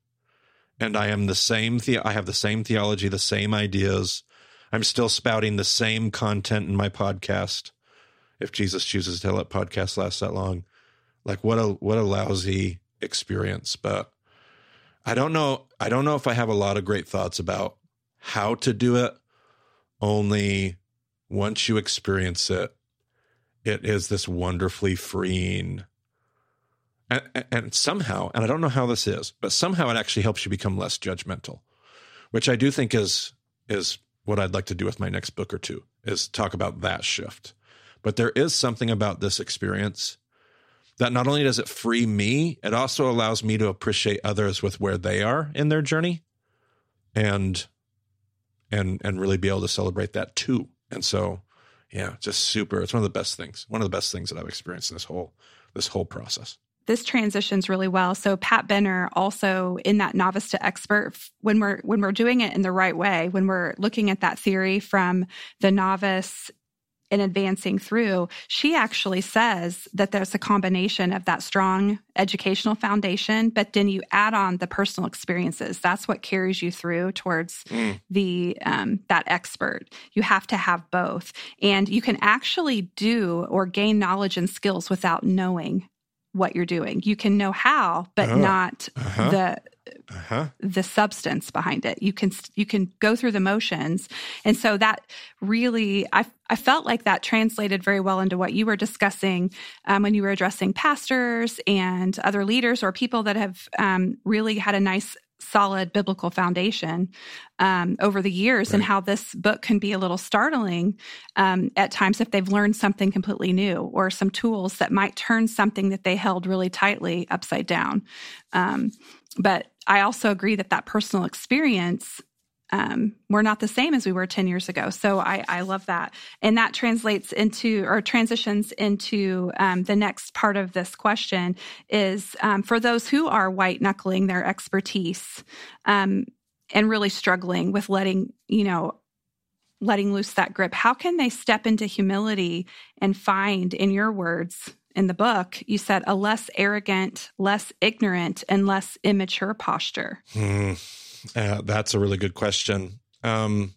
and I am the same, the- I have the same theology, the same ideas. I'm still spouting the same content in my podcast if Jesus chooses to let podcasts last that long. Like what a what a lousy experience. But I don't know. I don't know if I have a lot of great thoughts about how to do it. Only once you experience it, it is this wonderfully freeing. And, and somehow, and I don't know how this is, but somehow it actually helps you become less judgmental. which I do think is is what I'd like to do with my next book or two is talk about that shift. But there is something about this experience that not only does it free me, it also allows me to appreciate others with where they are in their journey and and and really be able to celebrate that too. And so yeah, just super. It's one of the best things. One of the best things that I've experienced in this whole this whole process this transitions really well. So Pat Benner also in that novice to expert when we're when we're doing it in the right way, when we're looking at that theory from the novice and advancing through, she actually says that there's a combination of that strong educational foundation, but then you add on the personal experiences. That's what carries you through towards mm. the um, that expert. You have to have both, and you can actually do or gain knowledge and skills without knowing what you're doing. You can know how, but uh-huh. not uh-huh. the uh-huh. the substance behind it. You can you can go through the motions, and so that really I I felt like that translated very well into what you were discussing um, when you were addressing pastors and other leaders or people that have um, really had a nice solid biblical foundation um, over the years, right. and how this book can be a little startling um, at times if they've learned something completely new or some tools that might turn something that they held really tightly upside down. Um, but I also agree that that personal experience um, we're not the same as we were 10 years ago. So I, I love that. And that translates into or transitions into um, the next part of this question is um, for those who are white knuckling their expertise um, and really struggling with letting, you know, letting loose that grip, how can they step into humility and find, in your words, in the book, you said a less arrogant, less ignorant, and less immature posture? Mm. Uh, that's a really good question. Um,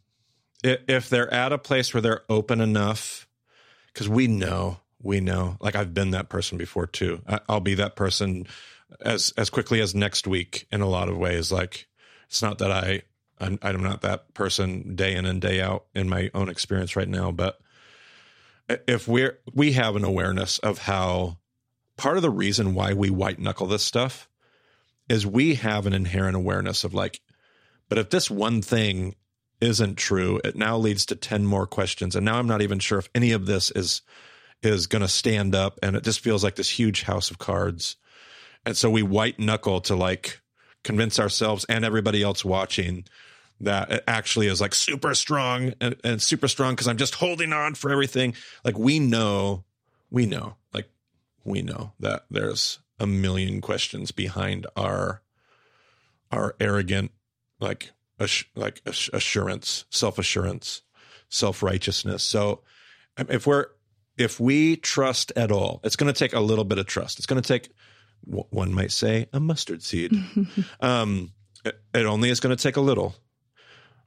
if they're at a place where they're open enough, because we know, we know, like I've been that person before too. I'll be that person as as quickly as next week in a lot of ways. Like it's not that I I'm, I'm not that person day in and day out in my own experience right now, but if we're we have an awareness of how part of the reason why we white knuckle this stuff is we have an inherent awareness of like but if this one thing isn't true, it now leads to 10 more questions. And now I'm not even sure if any of this is is going to stand up and it just feels like this huge house of cards. And so we white knuckle to like convince ourselves and everybody else watching that it actually is like super strong and, and super strong because I'm just holding on for everything. Like we know, we know, like we know that there's a million questions behind our our arrogant like like assurance, self assurance, self righteousness. So if we're if we trust at all, it's going to take a little bit of trust. It's going to take one might say a mustard seed. [LAUGHS] um, it, it only is going to take a little,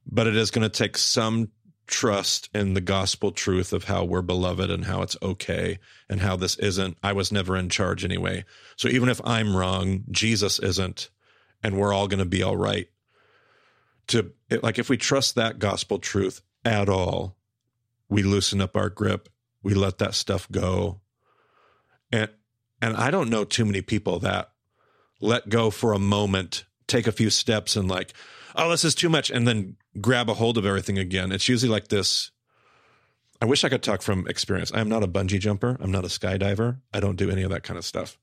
but it is going to take some trust in the gospel truth of how we're beloved and how it's okay and how this isn't. I was never in charge anyway. So even if I'm wrong, Jesus isn't, and we're all going to be all right to like if we trust that gospel truth at all, we loosen up our grip, we let that stuff go. And and I don't know too many people that let go for a moment, take a few steps and like, oh, this is too much and then grab a hold of everything again. It's usually like this I wish I could talk from experience. I am not a bungee jumper, I'm not a skydiver. I don't do any of that kind of stuff.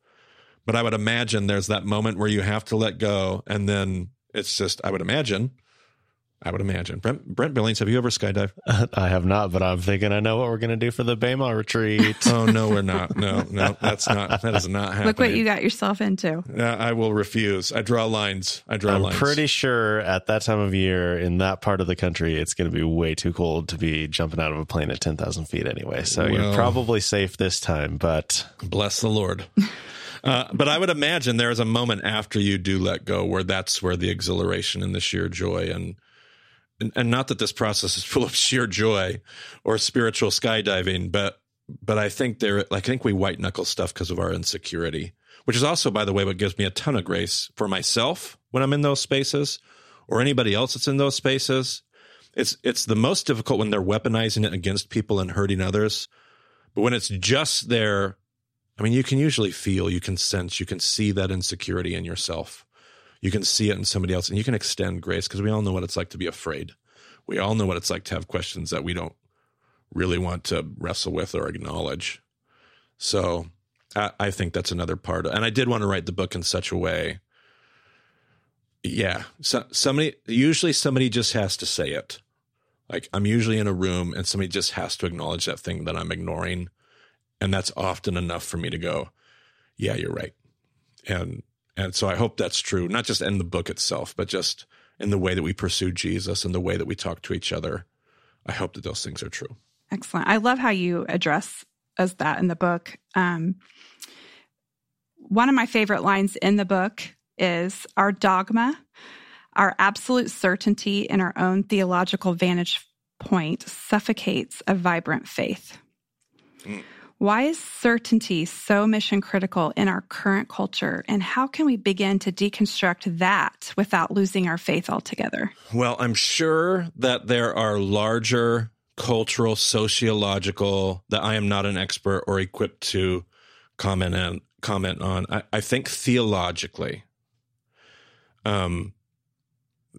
But I would imagine there's that moment where you have to let go and then it's just I would imagine I would imagine. Brent, Brent Billings, have you ever skydived? [LAUGHS] I have not, but I'm thinking I know what we're going to do for the Bema retreat. [LAUGHS] oh no, we're not. No, no, that's not. That is not happening. Look what you got yourself into. Yeah, I will refuse. I draw lines. I draw I'm lines. pretty sure at that time of year in that part of the country, it's going to be way too cold to be jumping out of a plane at ten thousand feet anyway. So well, you're probably safe this time. But bless the Lord. [LAUGHS] Uh, but I would imagine there is a moment after you do let go where that's where the exhilaration and the sheer joy and and, and not that this process is full of sheer joy or spiritual skydiving, but but I think there like I think we white knuckle stuff because of our insecurity, which is also, by the way, what gives me a ton of grace for myself when I'm in those spaces or anybody else that's in those spaces. It's it's the most difficult when they're weaponizing it against people and hurting others. But when it's just there, I mean, you can usually feel, you can sense, you can see that insecurity in yourself. You can see it in somebody else and you can extend grace because we all know what it's like to be afraid. We all know what it's like to have questions that we don't really want to wrestle with or acknowledge. So I, I think that's another part. And I did want to write the book in such a way. Yeah. So, somebody, usually somebody just has to say it. Like I'm usually in a room and somebody just has to acknowledge that thing that I'm ignoring. And that's often enough for me to go, yeah, you're right. And, and so I hope that's true, not just in the book itself, but just in the way that we pursue Jesus and the way that we talk to each other. I hope that those things are true. Excellent. I love how you address as that in the book. Um, one of my favorite lines in the book is our dogma, our absolute certainty in our own theological vantage point suffocates a vibrant faith. Mm. Why is certainty so mission critical in our current culture? And how can we begin to deconstruct that without losing our faith altogether? Well, I'm sure that there are larger cultural, sociological that I am not an expert or equipped to comment on. Comment on. I, I think theologically, um,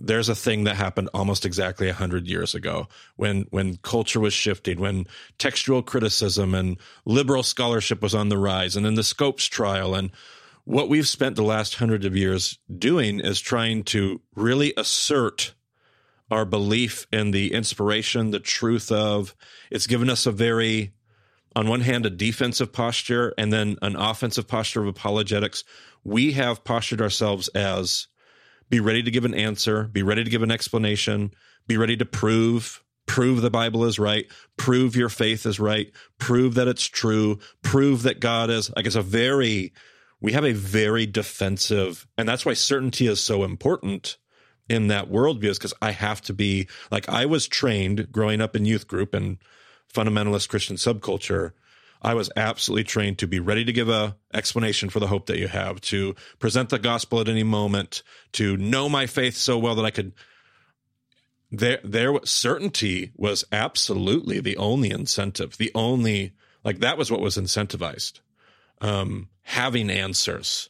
there's a thing that happened almost exactly 100 years ago when when culture was shifting when textual criticism and liberal scholarship was on the rise and then the scopes trial. And what we've spent the last hundred of years doing is trying to really assert our belief in the inspiration the truth of it's given us a very on one hand a defensive posture and then an offensive posture of apologetics. We have postured ourselves as be ready to give an answer, be ready to give an explanation, be ready to prove prove the Bible is right, prove your faith is right, prove that it's true, prove that God is like it's a very we have a very defensive and that's why certainty is so important in that worldview is because I have to be like I was trained growing up in youth group and fundamentalist Christian subculture I was absolutely trained to be ready to give a explanation for the hope that you have, to present the gospel at any moment, to know my faith so well that I could. There, there, certainty was absolutely the only incentive, the only like that was what was incentivized. Um, having answers,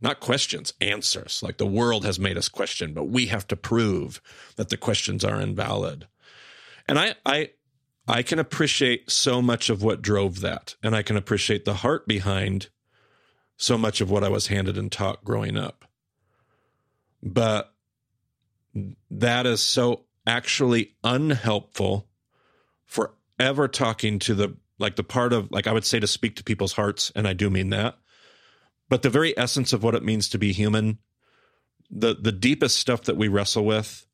not questions, answers. Like the world has made us question, but we have to prove that the questions are invalid. And I, I, I can appreciate so much of what drove that. And I can appreciate the heart behind so much of what I was handed and taught growing up. But that is so actually unhelpful for ever talking to the like the part of like I would say to speak to people's hearts and I do mean that. But the very essence of what it means to be human, the the deepest stuff that we wrestle with,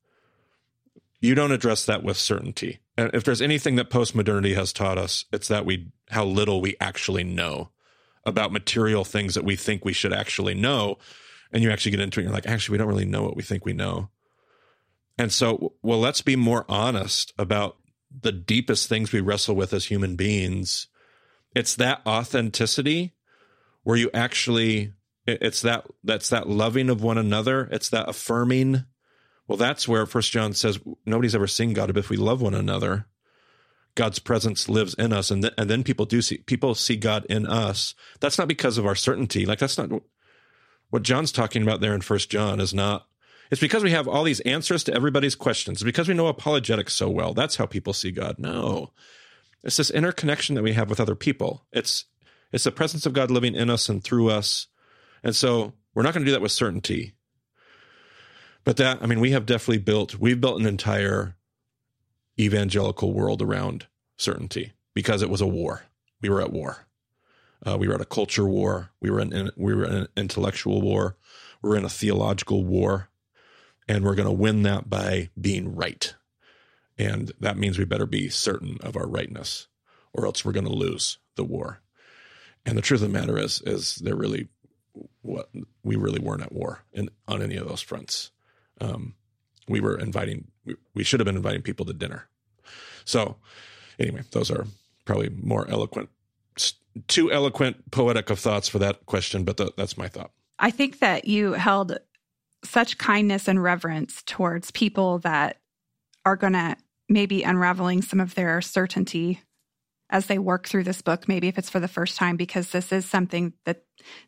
you don't address that with certainty. And if there's anything that postmodernity has taught us, it's that we how little we actually know about material things that we think we should actually know. And you actually get into it, and you're like, actually, we don't really know what we think we know. And so, well, let's be more honest about the deepest things we wrestle with as human beings. It's that authenticity where you actually, it's that, that's that loving of one another. It's that affirming well, that's where First John says nobody's ever seen God, but if we love one another, God's presence lives in us, and th- and then people do see people see God in us. That's not because of our certainty. Like that's not what John's talking about there in First John. Is not. It's because we have all these answers to everybody's questions. It's because we know apologetics so well. That's how people see God. No, it's this interconnection that we have with other people. It's it's the presence of God living in us and through us, and so we're not going to do that with certainty. But that, I mean, we have definitely built, we've built an entire evangelical world around certainty because it was a war. We were at war. Uh, we were at a culture war. We were in, we were in an intellectual war. We we're in a theological war, and we're going to win that by being right. And that means we better be certain of our rightness, or else we're going to lose the war. And the truth of the matter is, is there really what we really weren't at war in, on any of those fronts um, we were inviting, we, should have been inviting people to dinner. So, anyway, those are probably more eloquent, too eloquent, poetic of thoughts for that question, but the, that's my thought. I think that you held such kindness and reverence towards people that are going to maybe unraveling some of their certainty as they work through this book, maybe if it's for the first time, because this is something that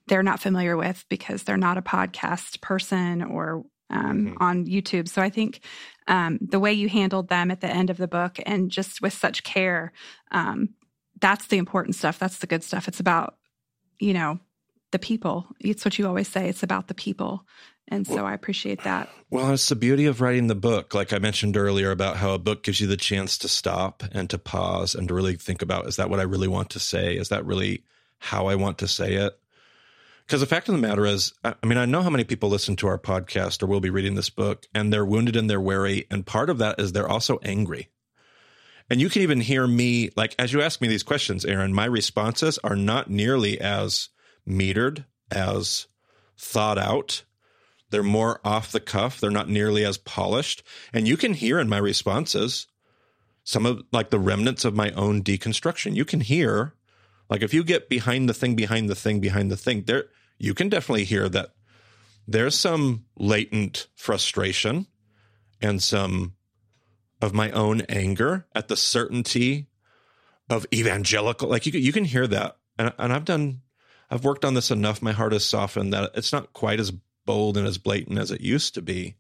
they're not familiar with because they're not a podcast person or um, mm-hmm. on YouTube. So I think um, the way you handled them at the end of the book and just with such care, um, that's the important stuff. That's the good stuff. It's about, you know, the people. It's what you always say. It's about the people. And so well, I appreciate that. Well, it's the beauty of writing the book. Like I mentioned earlier about how a book gives you the chance to stop and to pause and to really think about is that what I really want to say? Is that really how I want to say it? Because the fact of the matter is, I mean, I know how many people listen to our podcast or will be reading this book and they're wounded and they're weary. And part of that is they're also angry. And you can even hear me, like, as you ask me these questions, Erin, my responses are not nearly as metered, as thought out. They're more off the cuff. They're not nearly as polished. And you can hear in my responses some of like the remnants of my own deconstruction. You can hear, like, if you get behind the thing, behind the thing, behind the thing, there, you can definitely hear that there's some latent frustration and some of my own anger at the certainty of evangelical. Like you, you can hear that. And, and I've done I've worked on this enough. My heart has softened that it's not quite as bold and as blatant as it used to be.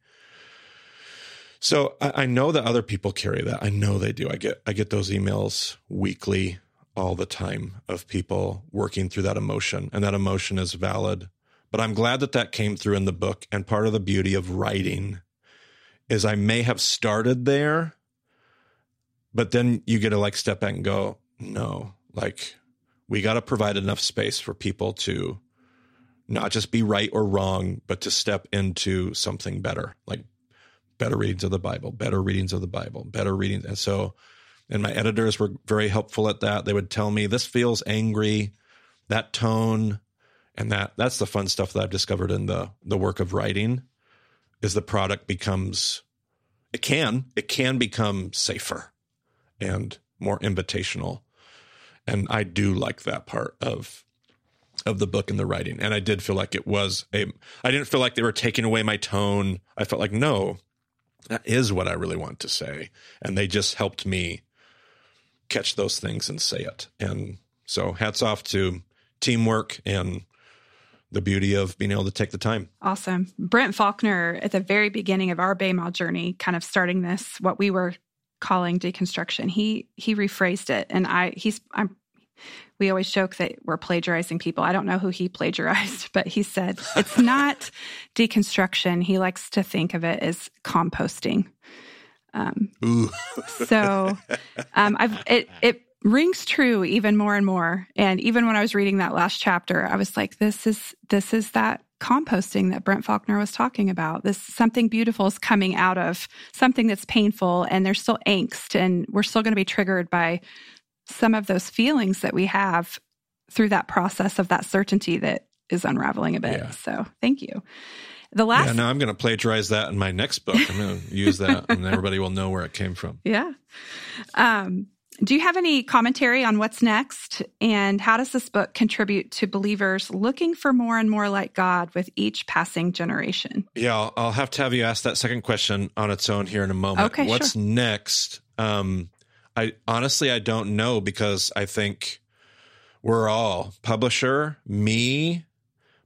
So I, I, know that other people carry that. I know they do. I get I get those emails weekly, all the time, of people working through that emotion, and that emotion is valid. But I'm glad that that came through in the book. And part of the beauty of writing is I may have started there, but then you get to like step back and go, no, like we got to provide enough space for people to not just be right or wrong, but to step into something better, like better readings of the Bible, better readings of the Bible, better readings. And so, and my editors were very helpful at that. They would tell me this feels angry, that tone, and that that's the fun stuff that I've discovered in the the work of writing is the product becomes it can it can become safer and more invitational and I do like that part of of the book and the writing. And I did feel like it was a I didn't feel like they were taking away my tone. I felt like no, that is what I really want to say. And they just helped me catch those things and say it. And so hats off to teamwork and the beauty of being able to take the time. Awesome. Brent Faulkner at the very beginning of our BEMA journey, kind of starting this, what we were calling deconstruction. He he rephrased it, and I he's I'm. We always joke that we're plagiarizing people. I don't know who he [LAUGHS] plagiarized, but he said it's not [LAUGHS] deconstruction. He likes to think of it as composting. Um, so [LAUGHS] um, I've it it rings true even more and more. And even when I was reading that last chapter, I was like, this is this is that composting that Brent Faulkner was talking about. This something beautiful is coming out of something that's painful and there's still angst and we're still going to be triggered by some of those feelings that we have through that process of that certainty that is unraveling a bit. Yeah. So, thank you. The last Yeah, now I'm going to plagiarize that in my next book. I'm going [LAUGHS] to use that and everybody will know where it came from. Yeah. Um do you have any commentary on what's next? And how does this book contribute to believers looking for more and more like God with each passing generation? Yeah, I'll have to have you ask that second question on its own here in a moment. Okay, what's sure. next? Um, I honestly I don't know because I think we're all publisher, me,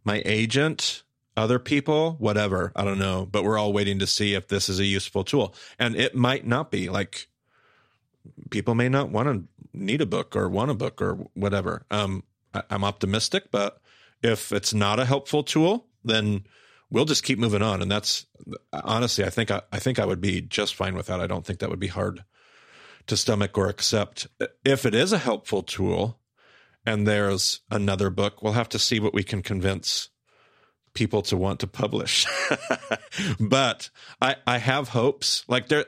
my agent, other people, whatever. I don't know, but we're all waiting to see if this is a useful tool, and it might not be. Like people may not want to need a book or want a book or whatever. Um, I, I'm optimistic, but if it's not a helpful tool, then we'll just keep moving on. And that's honestly, I think I, I think I would be just fine with that. I don't think that would be hard to stomach or accept. If it is a helpful tool and there's another book, we'll have to see what we can convince people to want to publish. [LAUGHS] but I, I have hopes. Like there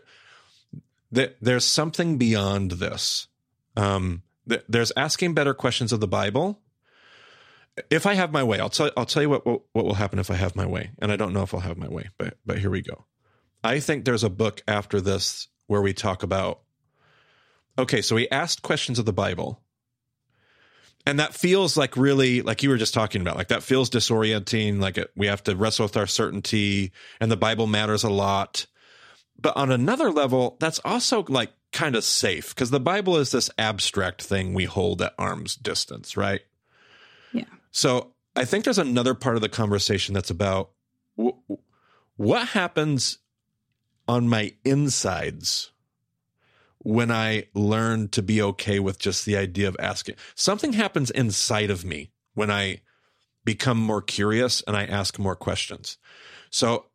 there's something beyond this. Um, there's asking better questions of the Bible. If I have my way, I'll tell I'll tell you what, what what will happen if I have my way, and I don't know if I'll have my way, but but here we go. I think there's a book after this where we talk about. Okay, so we asked questions of the Bible, and that feels like really like you were just talking about like that feels disorienting like it, we have to wrestle with our certainty and the bible matters a lot but on another level, that's also like kind of safe because the Bible is this abstract thing we hold at arm's distance, right? Yeah. So I think there's another part of the conversation that's about w- what happens on my insides when I learn to be okay with just the idea of asking. Something happens inside of me when I become more curious and I ask more questions. So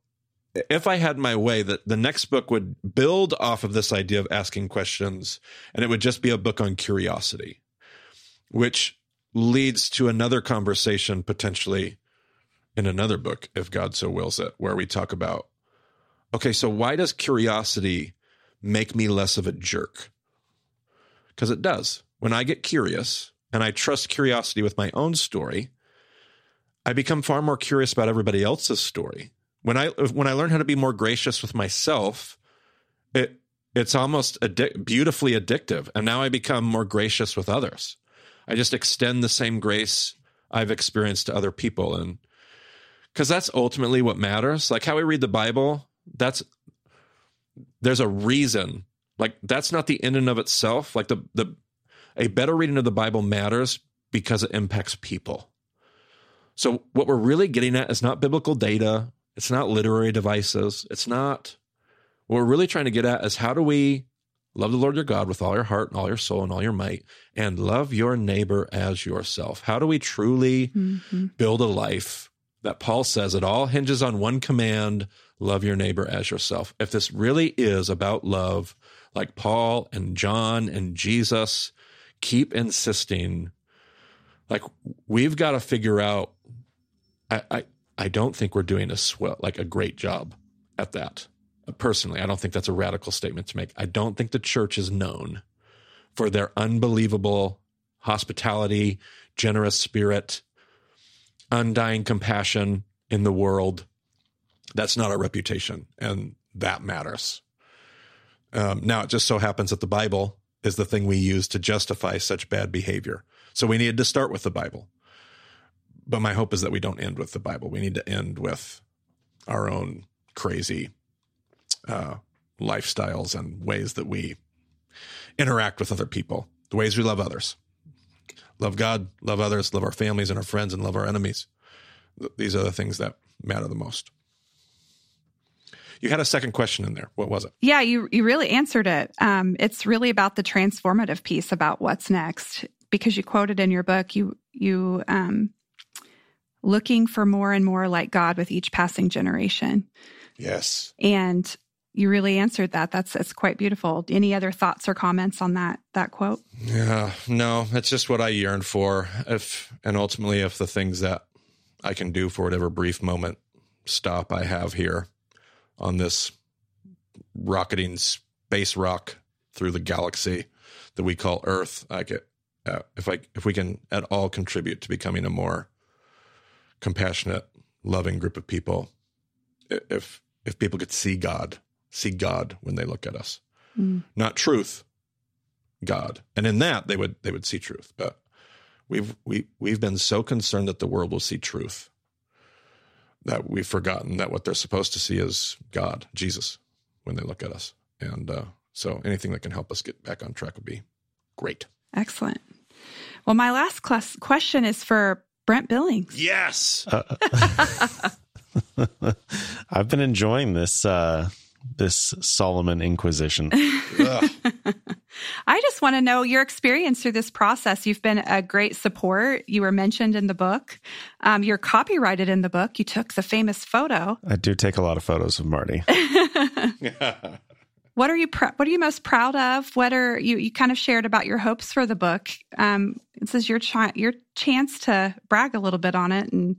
if I had my way, that the next book would build off of this idea of asking questions, and it would just be a book on curiosity, which leads to another conversation potentially in another book, if God so wills it, where we talk about okay, so why does curiosity make me less of a jerk? Because it does. When I get curious and I trust curiosity with my own story, I become far more curious about everybody else's story. When I when I learn how to be more gracious with myself, it it's almost addic- beautifully addictive, and now I become more gracious with others. I just extend the same grace I've experienced to other people, and because that's ultimately what matters. Like how we read the Bible, that's there's a reason. Like that's not the in and of itself. Like the the a better reading of the Bible matters because it impacts people. So what we're really getting at is not biblical data. It's not literary devices. It's not what we're really trying to get at is how do we love the Lord your God with all your heart and all your soul and all your might and love your neighbor as yourself? How do we truly mm-hmm. build a life that Paul says it all hinges on one command love your neighbor as yourself. If this really is about love, like Paul and John and Jesus keep insisting, like we've got to figure out. I, I, I don't think we're doing a swell, like a great job at that. Personally, I don't think that's a radical statement to make. I don't think the church is known for their unbelievable hospitality, generous spirit, undying compassion in the world. That's not our reputation, and that matters. Um, now, it just so happens that the Bible is the thing we use to justify such bad behavior. So we needed to start with the Bible but my hope is that we don't end with the Bible. We need to end with our own crazy uh, lifestyles and ways that we interact with other people, the ways we love others. Love God, love others, love our families and our friends, and love our enemies. These are the things that matter the most. You had a second question in there. What was it? Yeah, you you really answered it. Um, it's really about the transformative piece about what's next because you quoted in your book you you um, looking for more and more like God with each passing generation. Yes. And you really answered that. That's it's quite beautiful. Any other thoughts or comments on that that quote? Yeah, no, it's just what I yearn for. If and ultimately if the things that I can do for whatever brief moment stop I have here on this rocketing space rock through the galaxy that we call Earth, I get uh, if I if we can at all contribute to becoming a more compassionate, loving group of people. If if people could see God, see God when they look at us, mm. not truth, God, and in that they would they would see truth. But we've we we've been so concerned that the world will see truth that we've forgotten that what they're supposed to see is God, Jesus, when they look at us. And uh, so anything that can help us get back on track would be great. Excellent. Well, my last class question is for Brent Billings. Yes. Uh, [LAUGHS] I've been enjoying this uh, this Solomon Inquisition. I just want to know your experience through this process. You've been a great support. You were mentioned in the book. Um, you're copyrighted in the book. You took the famous photo. I do take a lot of photos of Marty. [LAUGHS] [LAUGHS] what are you pr- what are you most proud of what are you you kind of shared about your hopes for the book um, this is your ch- your chance to brag a little bit on it and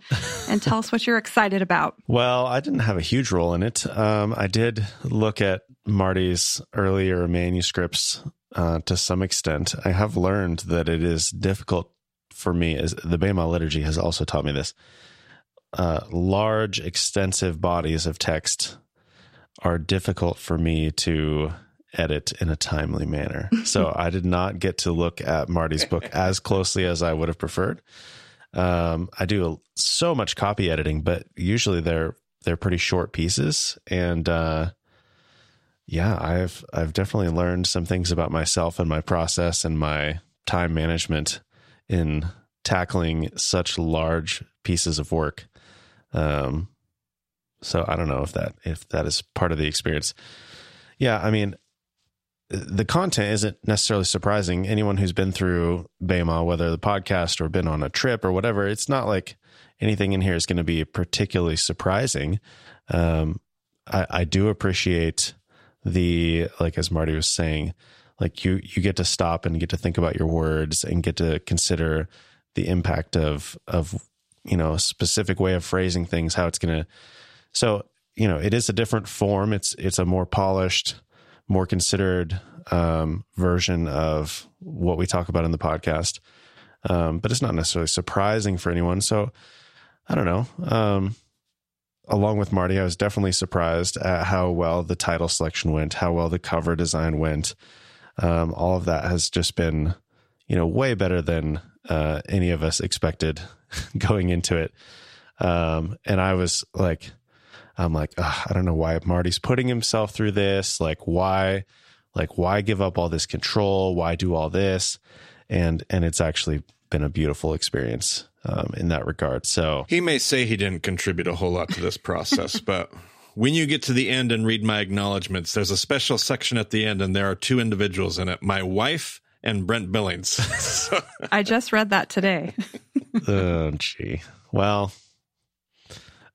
and tell us what you're excited about [LAUGHS] well i didn't have a huge role in it um, i did look at marty's earlier manuscripts uh, to some extent i have learned that it is difficult for me as the bema liturgy has also taught me this uh, large extensive bodies of text are difficult for me to edit in a timely manner. [LAUGHS] So I did not get to look at Marty's book [LAUGHS] as closely as I would have preferred. Um, I do so much copy editing, but usually they're they're pretty short pieces, and uh, yeah, I've I've definitely learned some things about myself and my process and my time management in tackling such large pieces of work. Um, so I don't know if that if that is part of the experience. Yeah, I mean, the content isn't necessarily surprising. Anyone who's been through BEMA, whether the podcast or been on a trip or whatever, it's not like anything in here is going to be particularly surprising. Um, I, I do appreciate the like as Marty was saying, like you you get to stop and get to think about your words and get to consider the impact of of you know a specific way of phrasing things, how it's going to. So you know, it is a different form. It's it's a more polished, more considered um, version of what we talk about in the podcast. Um, but it's not necessarily surprising for anyone. So I don't know. Um, along with Marty, I was definitely surprised at how well the title selection went, how well the cover design went. Um, all of that has just been, you know, way better than uh, any of us expected [LAUGHS] going into it. Um, and I was like, I'm like, I don't know why Marty's putting himself through this. Like, why, like, why give up all this control? Why do all this? And and it's actually been a beautiful experience um, in that regard. So he may say he didn't contribute a whole lot to this process, [LAUGHS] but when you get to the end and read my acknowledgments, there's a special section at the end, and there are two individuals in it: my wife and Brent Billings. [LAUGHS] so. I just read that today. [LAUGHS] oh, gee. Well,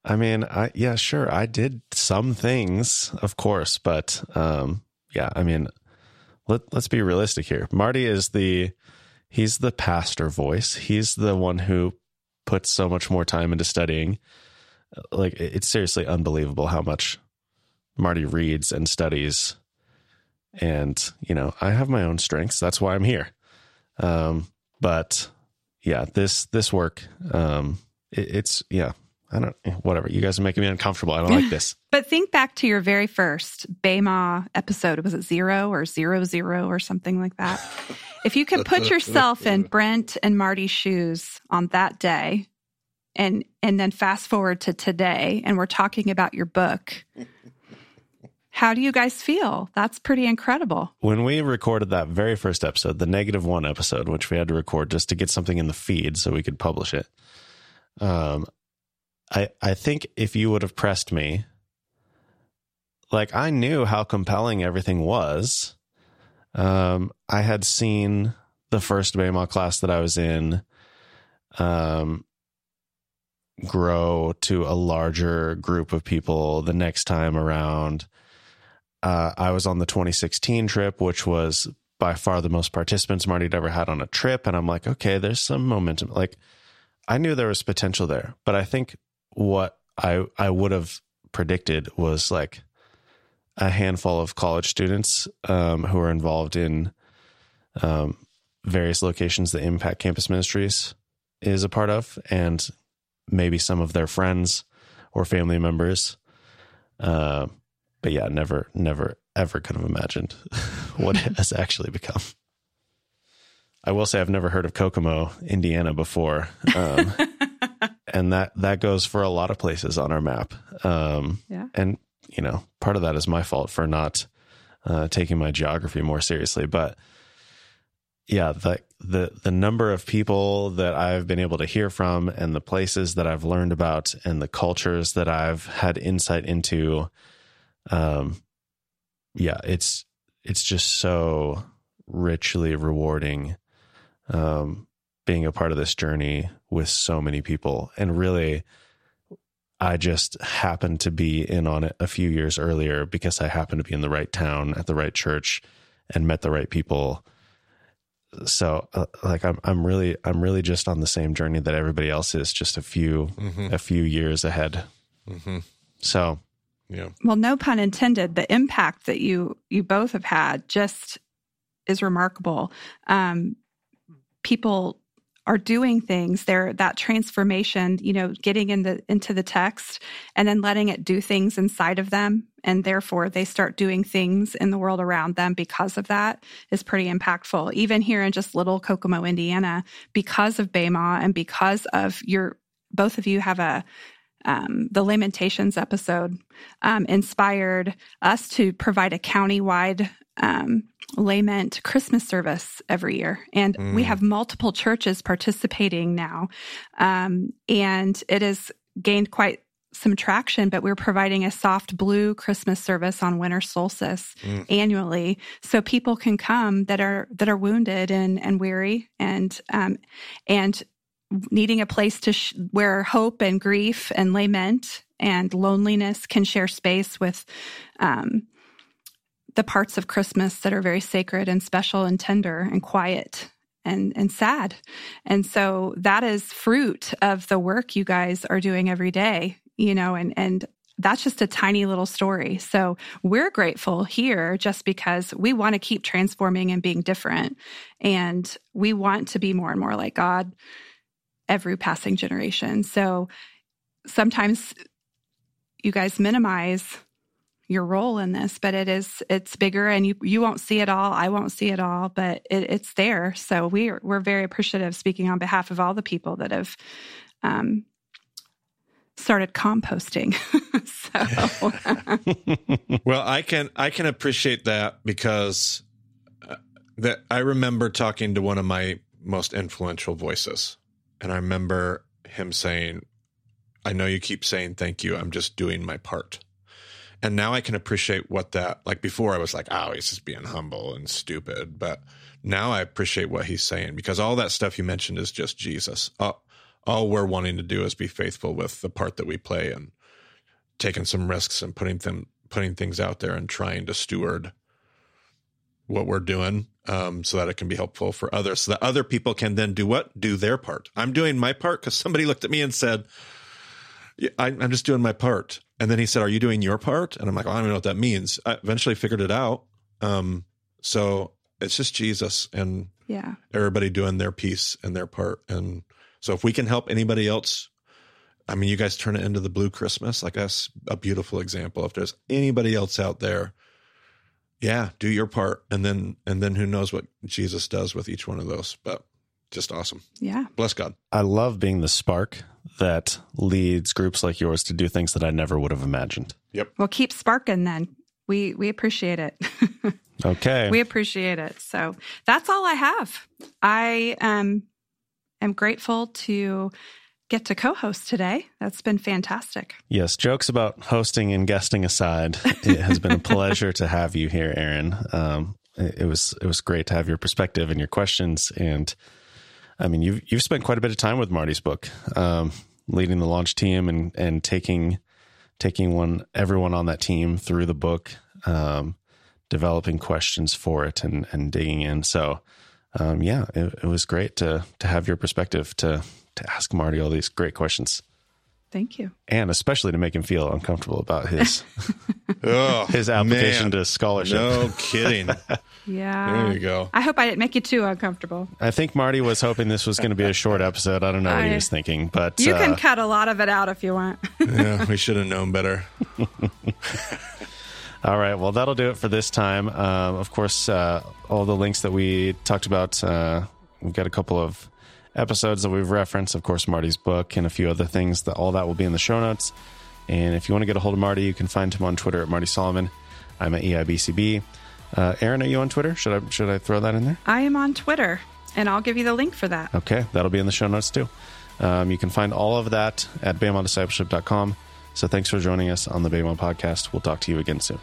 I mean, I yeah, sure, I did some things, of course, but um, yeah, I mean, let let's be realistic here. Marty is the he's the pastor voice. He's the one who puts so much more time into studying. Like it's seriously unbelievable how much Marty reads and studies. And, you know, I have my own strengths. That's why I'm here. Um, but yeah, this this work, um, it, it's yeah, I don't whatever. You guys are making me uncomfortable. I don't like this. [LAUGHS] but think back to your very first BEMA episode. Was it zero or zero zero or something like that? if you could [LAUGHS] put yourself in Brent and Marty's shoes on that day and and then fast forward to today and we're talking about your book. How do you guys feel? That's pretty incredible. When we recorded that very first episode, the negative one episode, which we had to record just to get something in the feed so we could publish it, um, I I think if you would have pressed me, like I knew how compelling everything was. Um, I had seen the first BEMA class that I was in um, grow to a larger group of people the next time around. Uh, I was on the 2016 trip, which was by far the most participants Marty'd ever had on a trip. And I'm like, okay, there's some momentum. Like, I knew there was potential there, but I think what I I would have predicted was like a handful of college students um, who are involved in um, various locations that Impact Campus Ministries is a part of, and maybe some of their friends or family members. Uh, but yeah, never, never, ever could have imagined [LAUGHS] what it has actually become. I will say I've never heard of Kokomo, Indiana before. Um, [LAUGHS] and that that goes for a lot of places on our map. Um, yeah. And you know, part of that is my fault for not uh, taking my geography more seriously. But yeah, the the the number of people that I've been able to hear from, and the places that I've learned about, and the cultures that I've had insight into, um, yeah, it's it's just so richly rewarding. Um, being a part of this journey with so many people and really I just happened to be in on it a few years earlier because I happened to be in the right town at the right church and met the right people. So uh, like I'm I'm really I'm really just on the same journey that everybody else is just a few mm-hmm. a few years ahead. Mm-hmm. So yeah. Well, no pun intended. The impact that you you both have had just is remarkable. Um, people are doing things they're that transformation you know getting in the into the text and then letting it do things inside of them. And therefore they start doing things in the world around them because of that is pretty impactful. Even here in just little kokomo indiana because of BEMA and because of your both of you have a um, the Lamentations episode um, inspired us to provide a countywide um, lament Christmas service every year. And mm. we have multiple churches participating now. Um, and it has gained quite some traction, but we're providing a soft blue Christmas service on winter solstice mm. annually, so people can come that are that are wounded and and weary and um, and needing a place to sh- where hope and grief and lament and loneliness can share space with um, the parts of Christmas that are very sacred and special and tender and quiet and and sad. And so that is fruit of the work you guys are doing every day, you know, and and that's just a tiny little story. So we're grateful here just because we want to keep transforming and being different. And we want to be more and more like God every passing generation. So sometimes you guys minimize your role in this, but it is it's bigger and you you won't see it all. I won't see it all, but it, it's there. So we're we're very appreciative speaking on behalf of all the people that have um, started composting. [LAUGHS] so [LAUGHS] well, I can I can appreciate that because uh, that I remember talking to one of my most influential voices and I remember him saying, I know you keep saying thank you. I'm just doing my part. And now I can appreciate what that, like before I was like, oh, he's just being humble and stupid. But now I appreciate what he's saying because all that stuff you mentioned is just Jesus. All, all we're wanting to do is be faithful with the part that we play and taking some risks and putting them, putting things out there and trying to steward what we're doing um, so that it can be helpful for others so that other people can then do what do their part i'm doing my part because somebody looked at me and said I, am just doing my part. And then he said are you doing your part? And i'm like well, i don't even know what that means. I eventually figured it out. Um, so it's just jesus and yeah. everybody doing their piece and their part. And so if we can help anybody else i mean you guys turn it into the blue christmas. Like that's a beautiful example. If there's anybody else out there yeah, do your part, and then and then who knows what Jesus does with each one of those. But just awesome. Yeah. Bless God. I love being the spark that leads groups like yours to do things that I never would have imagined. Yep. Well, keep sparking then. We we appreciate it. [LAUGHS] okay. We appreciate it. So that's all I have. I um am grateful to get to co host today. That's been fantastic. Yes, jokes about hosting and guesting aside, it has been a [LAUGHS] pleasure to have you here, Erin. Um, it, it, was it was great to have your perspective and your questions, and I mean you've you've spent quite a bit of time with Marty's book, um, leading the launch team and and taking taking one everyone on that team through the book, um, developing questions for it and and digging in. So. Um, yeah, it, it was great to to have your perspective to to ask Marty all these great questions. Thank you. And especially to make him feel uncomfortable about his [LAUGHS] [LAUGHS] oh, his application man. to scholarship. No kidding. [LAUGHS] yeah. There you go. I hope I didn't make you too uncomfortable. I think Marty was hoping this was going to be a short episode. I don't know I, what he was thinking, but you uh, can cut a lot of it out if you want. yeah, we should have known better. All right. Well, that'll do it for this time. Um, of course, uh, all the links that we talked about, uh, we've got a couple of episodes that we've referenced, of course, Marty's book and a few other things. That all that will be in the show notes. And if you want to get a hold of Marty, you can find him on Twitter at Marty Solomon. I'm at EIBCB. Uh, Erin, are you on Twitter? Should I should I throw that in there? I am on Twitter, and I'll give you the link for that. Okay, that'll be in the show notes too. Um, you can find all of that at BEMAdiscipleship.com. So thanks for joining us on the BEMA podcast. We'll talk to you again soon.